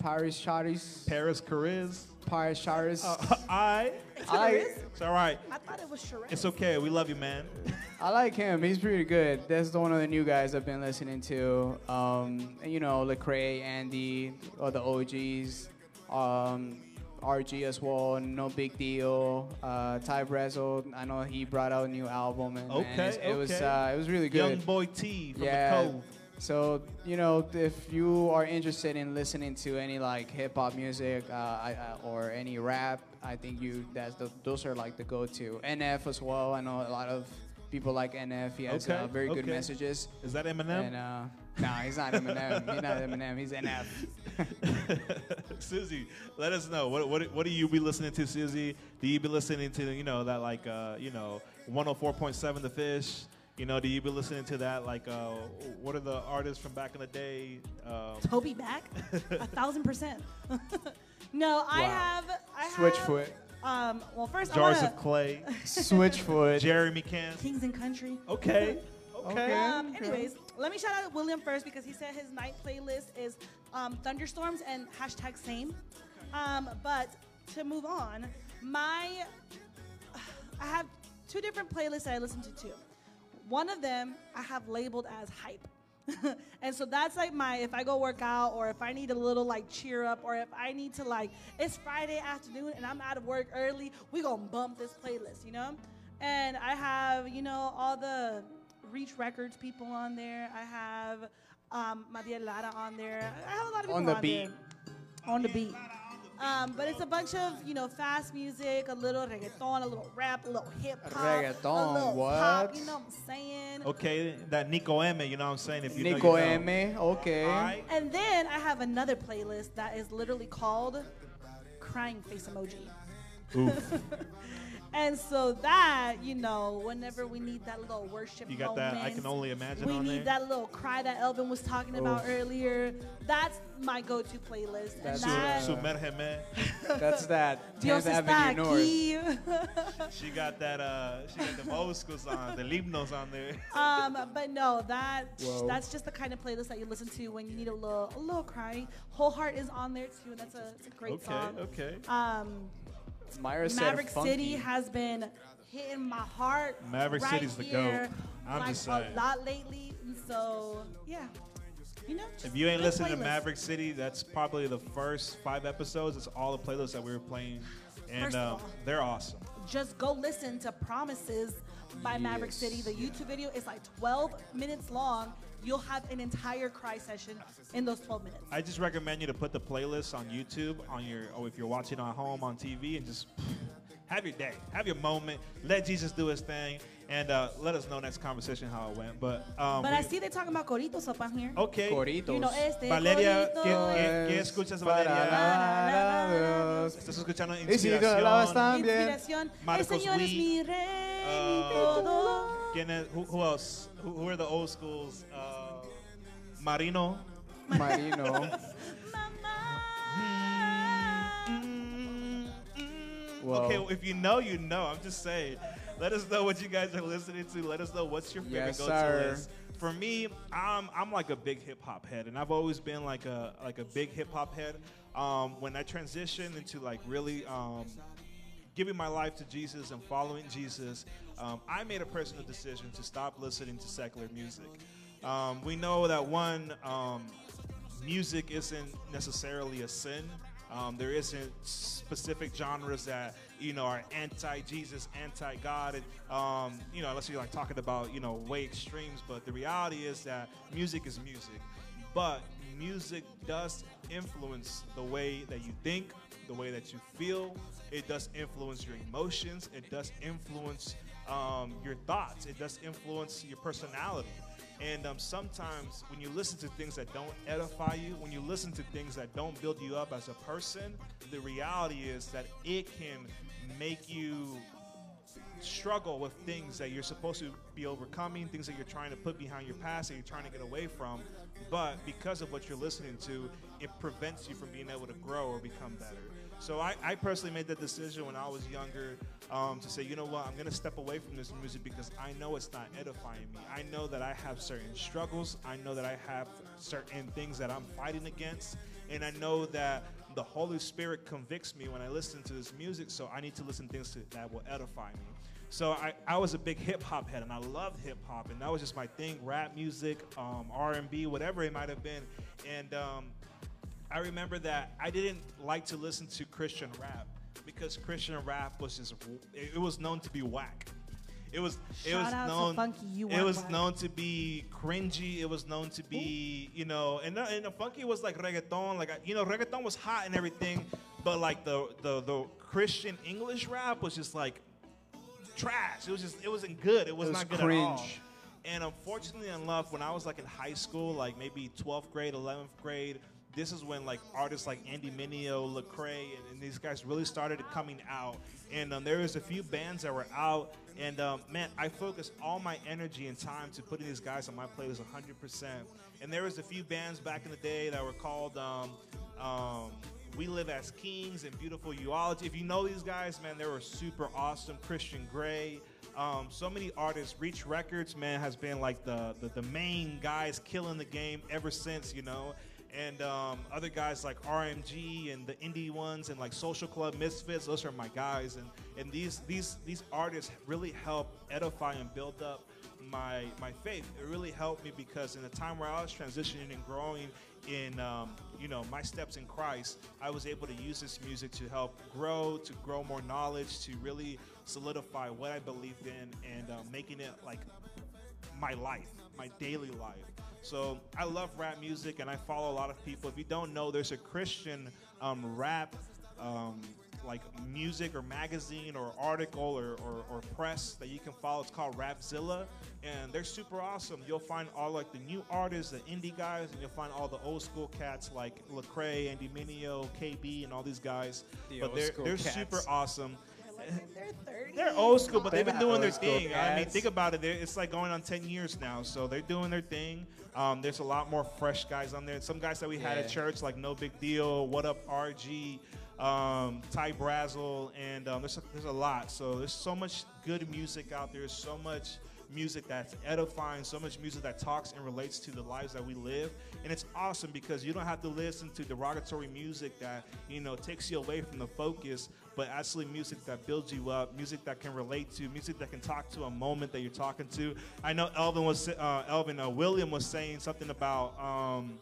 Parris Chariz, Paris Cariz. Parris Chariz. Uh, I. I. It's all right. I thought it was Sheree. It's okay. We love you, man. I like him. He's pretty good. That's the one of the new guys I've been listening to. Um, and, you know, Lecrae, Andy, or the OGs, um, RG as well. No big deal. Uh, Ty Brasel, I know he brought out a new album, and Okay, it's- it was uh, it was really good. Young good. boy T from yeah. the Cove. So you know, if you are interested in listening to any like hip hop music uh, I, uh, or any rap, I think you that's the, those are like the go-to. NF as well. I know a lot of people like NF. He has Okay, uh, very good messages. Is that Eminem? And uh, no, he's not Eminem. he's not Eminem. He's NF. Susie, let us know. What, what what do you be listening to, Susie? Do you be listening to you know that like uh, you know 104.7 The Fish? You know, do you be listening to that like uh, what are the artists from back in the day? Um, Toby back, a thousand percent. no, I Wow. have. I Switchfoot. Have, um, well, first Jars I wanna, of Clay, Switchfoot. Jeremy Camp. Kings and Country. Okay, okay. Okay. Um, anyways, let me shout out William first because he said his night playlist is um, thunderstorms and hashtag same. Um, but to move on, my I have two different playlists that I listen to too. One of them I have labeled as hype. and so that's like my if I go work out or if I need a little like cheer up or if I need to like it's Friday afternoon and I'm out of work early, we gonna bump this playlist, you know? And I have, you know, all the Reach Records people on there. I have um, Madia Lara on there. I have a lot of people On the on beat. there. On the beat. Um, but it's a bunch of, you know, fast music, a little reggaeton, a little rap, a little hip hop, a Reggaeton, little pop, what? you know what I'm saying? Okay, that Niko Eme, you know what I'm saying? If you Nico know, you know. M. Okay. All right. And then I have another playlist that is literally called Crying Face Emoji. Oof. And so that, you know, whenever we need that little worship You got that? I can only imagine we on need there. that little cry that Elvin was talking about Oof. earlier. That's my go-to playlist. That's and that, Su- Sumergeme. That's that. Dios 10th está Avenue North. aquí. She got that. Uh, she got the old school song, the hymnos on there. um, but no, that Whoa. that's just the kind of playlist that you listen to when you need a little a little cry. Whole Heart is on there too, and that's a, it's a great Okay, song. okay. Um, Myra said Maverick funky. City has been hitting my heart. Maverick right City's the here, GOAT. I'm like just saying. a lot lately, and so yeah, you know. If you ain't good listening to. Maverick City, that's probably the first five episodes. It's all the playlists that we were playing, and First of um, all. they're awesome. just go listen to Promises by Maverick City. The YouTube video is like 12 minutes long. You'll have an entire cry session in those 12 minutes. I just recommend you to put the playlist on YouTube on your, or if you're watching at home on TV, and just have your day, have your moment, let Jesus do His thing, and uh, let us know next conversation how it went. But um, but we- I see they're talking about coritos up on here. okay, Coritos. You know, este Valeria, ¿qué, qué, qué escuchas, Valeria? ¿Estás escuchando Y si tú hablabas Inspiración? bien. Inspiración. Marcos El Señor es mi rey Uh, y todo. ¿Quién es, who, who else? Who, who are the old schools? Uh, Marino. Marino. Whoa. Okay, if you know, you know. I'm just saying. Let us know what you guys are listening to. Let us know what's your favorite Yes, go-to sir. list. For me, I'm I'm like a big hip hop head, and I've always been like a like a big hip hop head. Um, when I transitioned into like really um, giving my life to Jesus and following Jesus, um, I made a personal decision to stop listening to secular music. Um, we know that one, um, music isn't necessarily a sin. Um, there isn't specific genres that you know are anti-Jesus, anti-God, and um, you know unless you're like talking about you know way extremes. But the reality is that music is music. But music does influence the way that you think, the way that you feel. It does influence your emotions. It does influence um, your thoughts. It does influence your personality. And um, sometimes when you listen to things that don't edify you, when you listen to things that don't build you up as a person, the reality is that it can make you struggle with things that you're supposed to be overcoming, things that you're trying to put behind your past that you're trying to get away from. But because of what you're listening to, it prevents you from being able to grow or become better. So I, I personally made that decision when I was younger um, to say, you know what, I'm going to step away from this music because I know it's not edifying me. I know that I have certain struggles. I know that I have certain things that I'm fighting against. And I know that the Holy Spirit convicts me when I listen to this music, so I need to listen to things to, that will edify me. So I, I was a big hip hop head, and I loved hip hop, and that was just my thing: rap music, um, R and B, whatever it might have been. And um, I remember that I didn't like to listen to Christian rap because Christian rap was just it was known to be whack. It was it was known Funky, it was whack. known to be cringy. It was known to be you know and the- and the funky was like reggaeton. Like you know reggaeton was hot and everything, but like the the the Christian English rap was just like trash. It was just it wasn't good. It was, It was not good at all. And unfortunately enough, when I was like in high school, like maybe 12th grade, 11th grade, this is when like artists like Andy Mineo, Lecrae, and, and these guys really started coming out. And um, there was a few bands that were out. And um, man, I focused all my energy and time to putting these guys on my playlist 100%. And there was a few bands back in the day that were called um, um, we Live as Kings and Beautiful Eulogy. If you know these guys, man, they were super awesome. Christian Grey. Um, so many artists. Reach Records, man, has been like the, the, the main guys killing the game ever since, you know. And um, other guys like RMG and the indie ones and like Social Club Misfits, those are my guys. And, and these, these, these artists really help edify and build up my my faith. It really helped me because in the time where I was transitioning and growing in um, you know my steps in Christ, I was able to use this music to help grow, to grow more knowledge, to really solidify what I believed in, and um, making it like my life, my daily life. So I love rap music, and I follow a lot of people. If you don't know, there's a Christian um, rap. Um, like music or magazine or article or, or, or press that you can follow. It's called Rapzilla, and they're super awesome. You'll find all like the new artists, the indie guys, and you'll find all the old school cats like Lecrae, Andy Mineo, KB, and all these guys. The but they're they're cats. super awesome. They're 30. They're old school, but they've been doing their thing. I mean, think about it. They're, it's like going on 10 years now. So they're doing their thing. Um, there's a lot more fresh guys on there. Some guys that we had at church, like nobigdyl, What Up RG, um, Ty Brasel, and um, there's, a, there's a lot. So there's so much good music out there. So much music that's edifying, so much music that talks and relates to the lives that we live. And it's awesome because you don't have to listen to derogatory music that, you know, takes you away from the focus, but actually music that builds you up, music that can relate to, music that can talk to a moment that you're talking to. I know Elvin was, uh, Elvin uh, William was saying something about, um,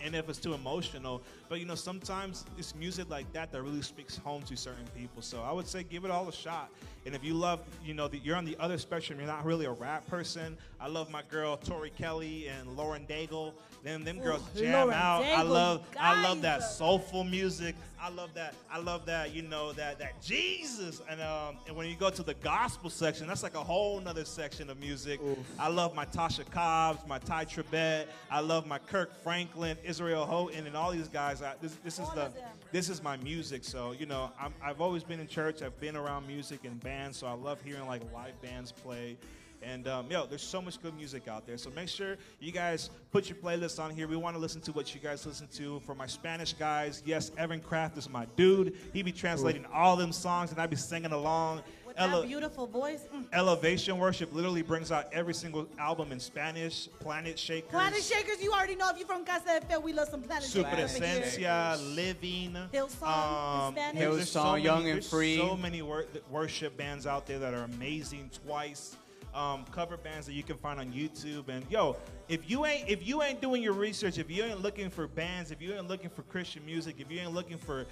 and if it's too emotional. But you know, sometimes it's music like that that really speaks home to certain people. So I would say give it all a shot. And if you love, you know, the, you're on the other spectrum, you're not really a rap person. I love my girl Tori Kelly and Lauren Daigle. Them them girls Ooh, jam Lauren out. I Daigle, love I love that soulful music. I love that. I love that. You know that that Jesus. And um, and when you go to the gospel section, that's like a whole nother section of music. I love my Tasha Cobbs, my Tye Tribbett. I love my Kirk Franklin, Israel Houghton, and all these guys. I, this this is All the this is my music. So you know, I'm, I've always been in church. I've been around music and bands. So I love hearing like live bands play. And um, yo, there's so much good music out there. So make sure you guys put your playlist on here. We want to listen to what you guys listen to. For my Spanish guys, yes, Evan Craft is my dude. He be translating all them songs, and I be singing along. With Ele- that beautiful voice. Mm. Elevation Worship literally brings out every single album in Spanish. Planet Shakers. Planet Shakers, you already know if you're from Casa de Fe, we love some Planet Super Shakers over here. Essencia, Living, Um, Hillsong in Spanish. there's so Hillsong, many- Young and Free. So many wor- worship bands out there that are amazing. Twice, um, cover bands that you can find on YouTube. And yo, if you ain't if you ain't doing your research, if you ain't looking for bands, if you ain't looking for Christian music, if you ain't looking for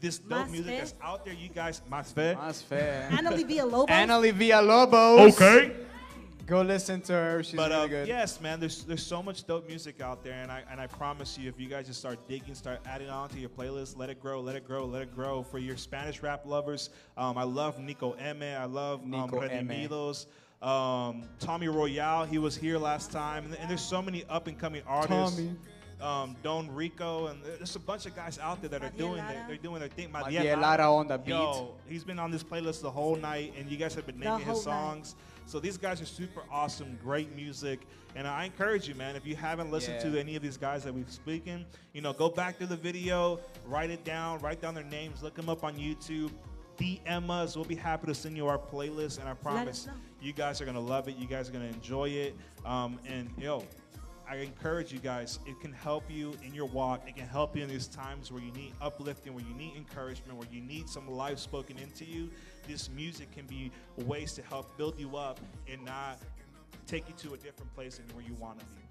this dope Mas music Fe. that's out there, you guys, mas fe. That's fair. Annalie Villalobos. Annalie Villalobos. Okay. Go listen to her. She's but really uh, good. yes, man, there's there's so much dope music out there, and I and I promise you, if you guys just start digging, start adding on to your playlist, let it grow, let it grow, let it grow. For your Spanish rap lovers, um, I love Niko Eme. I love um, Niko Eme. Redimidos. Um, Tommy Royale, he was here last time, and, and there's so many up and coming artists. Tommy. um, Don Rico, and there's a bunch of guys out there that are Madiel doing Lara. their, they're doing their thing. Madiel Lara on the beat. Yo, he's been on this playlist the whole night, and you guys have been The naming his whole night. songs. So these guys are super awesome, great music, and I encourage you, man. If you haven't listened Yeah. to any of these guys that we've spoken, you know, go back to the video, write it down, write down their names, look them up on YouTube. DM us. We'll be happy to send you our playlist, and I promise know. You guys are gonna love it. You guys are gonna enjoy it. Um, and yo, I encourage you guys. It can help you in your walk. It can help you in these times where you need uplifting, where you need encouragement, where you need some life spoken into you. This music can be ways to help build you up and not take you to a different place than where you want to be.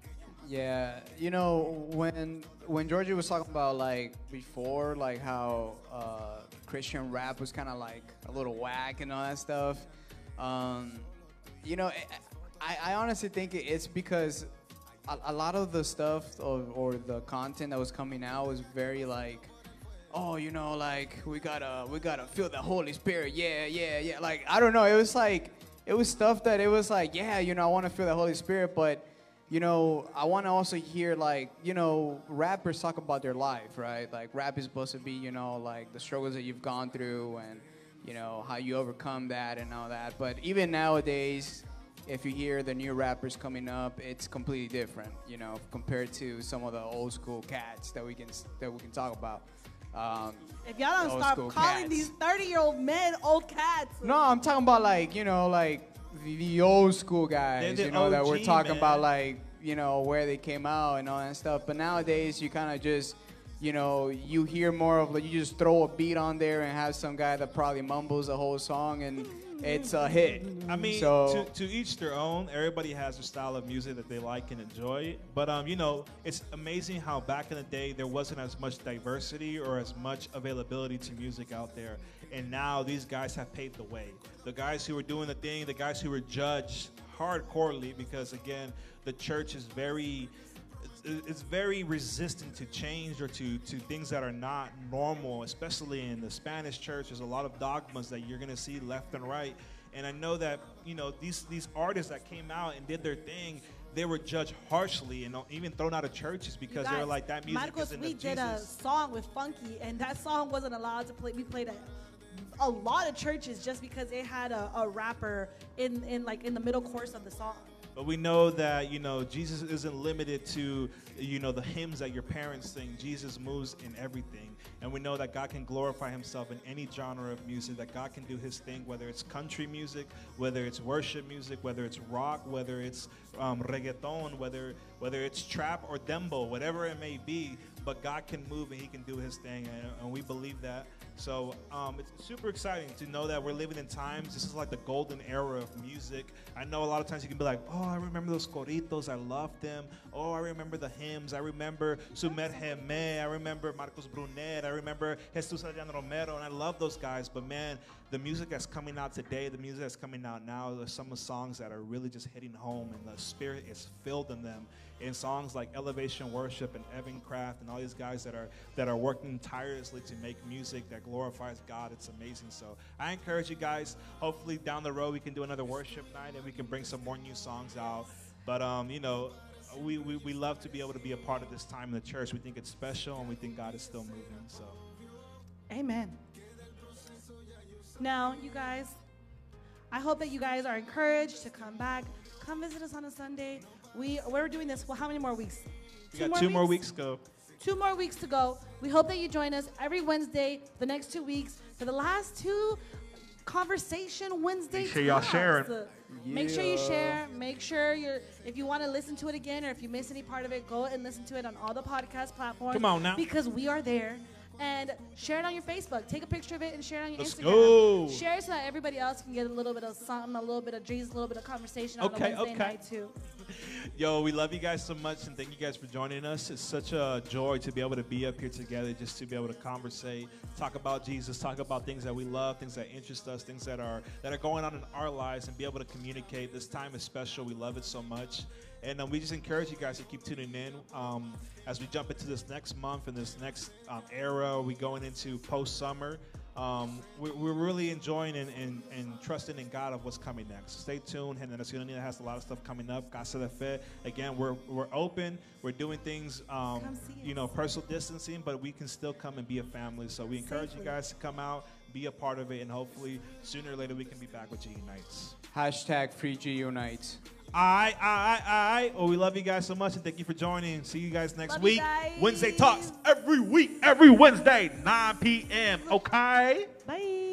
Yeah, you know when when Georgie was talking about like before, like how uh, Christian rap was kind of like a little whack and all that stuff. Um, you know, I, I honestly think it's because a, a lot of the stuff or, or the content that was coming out was very like, oh, you know, like we gotta we gotta feel the Holy Spirit, yeah, yeah, yeah. Like I don't know, it was like it was stuff that it was like, yeah, you know, I want to feel the Holy Spirit, but you know, I want to also hear like, you know, rappers talk about their life, right? Like rap is supposed to be, you know, like the struggles that you've gone through and you know how you overcome that and all that. But even nowadays, if you hear the new rappers coming up, it's completely different, you know, compared to some of the old school cats that we can that we can talk about. Um, If y'all don't stop calling cats. these 30 year old men old cats. No, I'm talking about like you know like the, the old school guys, They're the you know that we're talking man. about like you know where they came out and all that stuff. But nowadays you kind of just you know you hear more of like you just throw a beat on there and have some guy that probably mumbles the whole song and it's a hit. I mean, so to, to each their own. Everybody has their style of music that they like and enjoy. But um, you know, it's amazing how back in the day there wasn't as much diversity or as much availability to music out there, and now these guys have paved the way. The guys who were doing the thing, the guys who were judged hardcorely because again, the church is very it's- very resistant to change or to, to things that are not normal, especially in the Spanish church. There's a lot of dogmas that you're gonna see left and right. And I know that you know these these artists that came out and did their thing, they were judged harshly and even thrown out of churches because they were like that music Marcos, isn't we did a song with Funky, and that song wasn't allowed to play. We played at a lot of churches just because it had a, a rapper in, in like in the middle course of the song. But we know that you know Jesus isn't limited to you know the hymns that your parents sing. Jesus moves in everything, and we know that God can glorify Himself in any genre of music. That God can do His thing, whether it's country music, whether it's worship music, whether it's rock, whether it's um, reggaeton, whether whether it's trap or dembow, whatever it may be. But God can move and He can do His thing, and, and we believe that. So um, it's super exciting to know that we're living in times. This is like the golden era of music. I know a lot of times you can be like, oh, I remember those coritos. I love them. Oh, I remember the hymns. I remember Sumer Jeme. I remember Marcos Brunet. I remember Jesus Adrian Romero. And I love those guys. But man, the music that's coming out today, the music that's coming out now, there's some songs that are really just hitting home and the spirit is filled in them. In songs like Elevation Worship and Evan Craft and all these guys that are that are working tirelessly to make music that glorifies God, it's amazing. So I encourage you guys. Hopefully down the road we can do another worship night and we can bring some more new songs out. But um, you know, we, we, we love to be able to be a part of this time in the church. We think it's special and we think God is still moving. So Amen. Now, you guys, I hope that you guys are encouraged to come back. Come visit us on a Sunday. We we're doing this. Well, how many more weeks? we got two more weeks to go. Two more weeks to go. We hope that you join us every Wednesday the next two weeks for the last two conversation Wednesday. Make sure y'all talks. sharing. Make sure you share. Make sure you're. If you want to listen to it again, or if you miss any part of it, go and listen to it on all the podcast platforms. Come on now. because we are there. And share it on your Facebook. Take a picture of it and share it on your Let's Instagram. go. Share it so that everybody else can get a little bit of something, a little bit of Jesus, a little bit of conversation on Okay, a Wednesday okay. night too. Yo, we love you guys so much and thank you guys for joining us. It's such a joy to be able to be up here together, just to be able to conversate, talk about Jesus, talk about things that we love, things that interest us, things that are that are going on in our lives, and be able to communicate. This time is special. We love it so much, and um, we just encourage you guys to keep tuning in um, as we jump into this next month and this next um, era. We going into post summer. um, we're, we're really enjoying and, and, and trusting in God of what's coming next. Stay tuned. And Generación Unida has a lot of stuff coming up. Casa de Fe. Again, we're, we're open. We're doing things, um, you know, personal distancing, but we can still come and be a family. So we encourage you guys to come out, be a part of it, and hopefully sooner or later we can be back with G Unites. Hashtag Free G Unite. Aye, aye, aye. Well, we love you guys so much and thank you for joining. See you guys next Love week. guys. Wednesday Talks every week, every Wednesday, 9 p.m. Okay? Bye.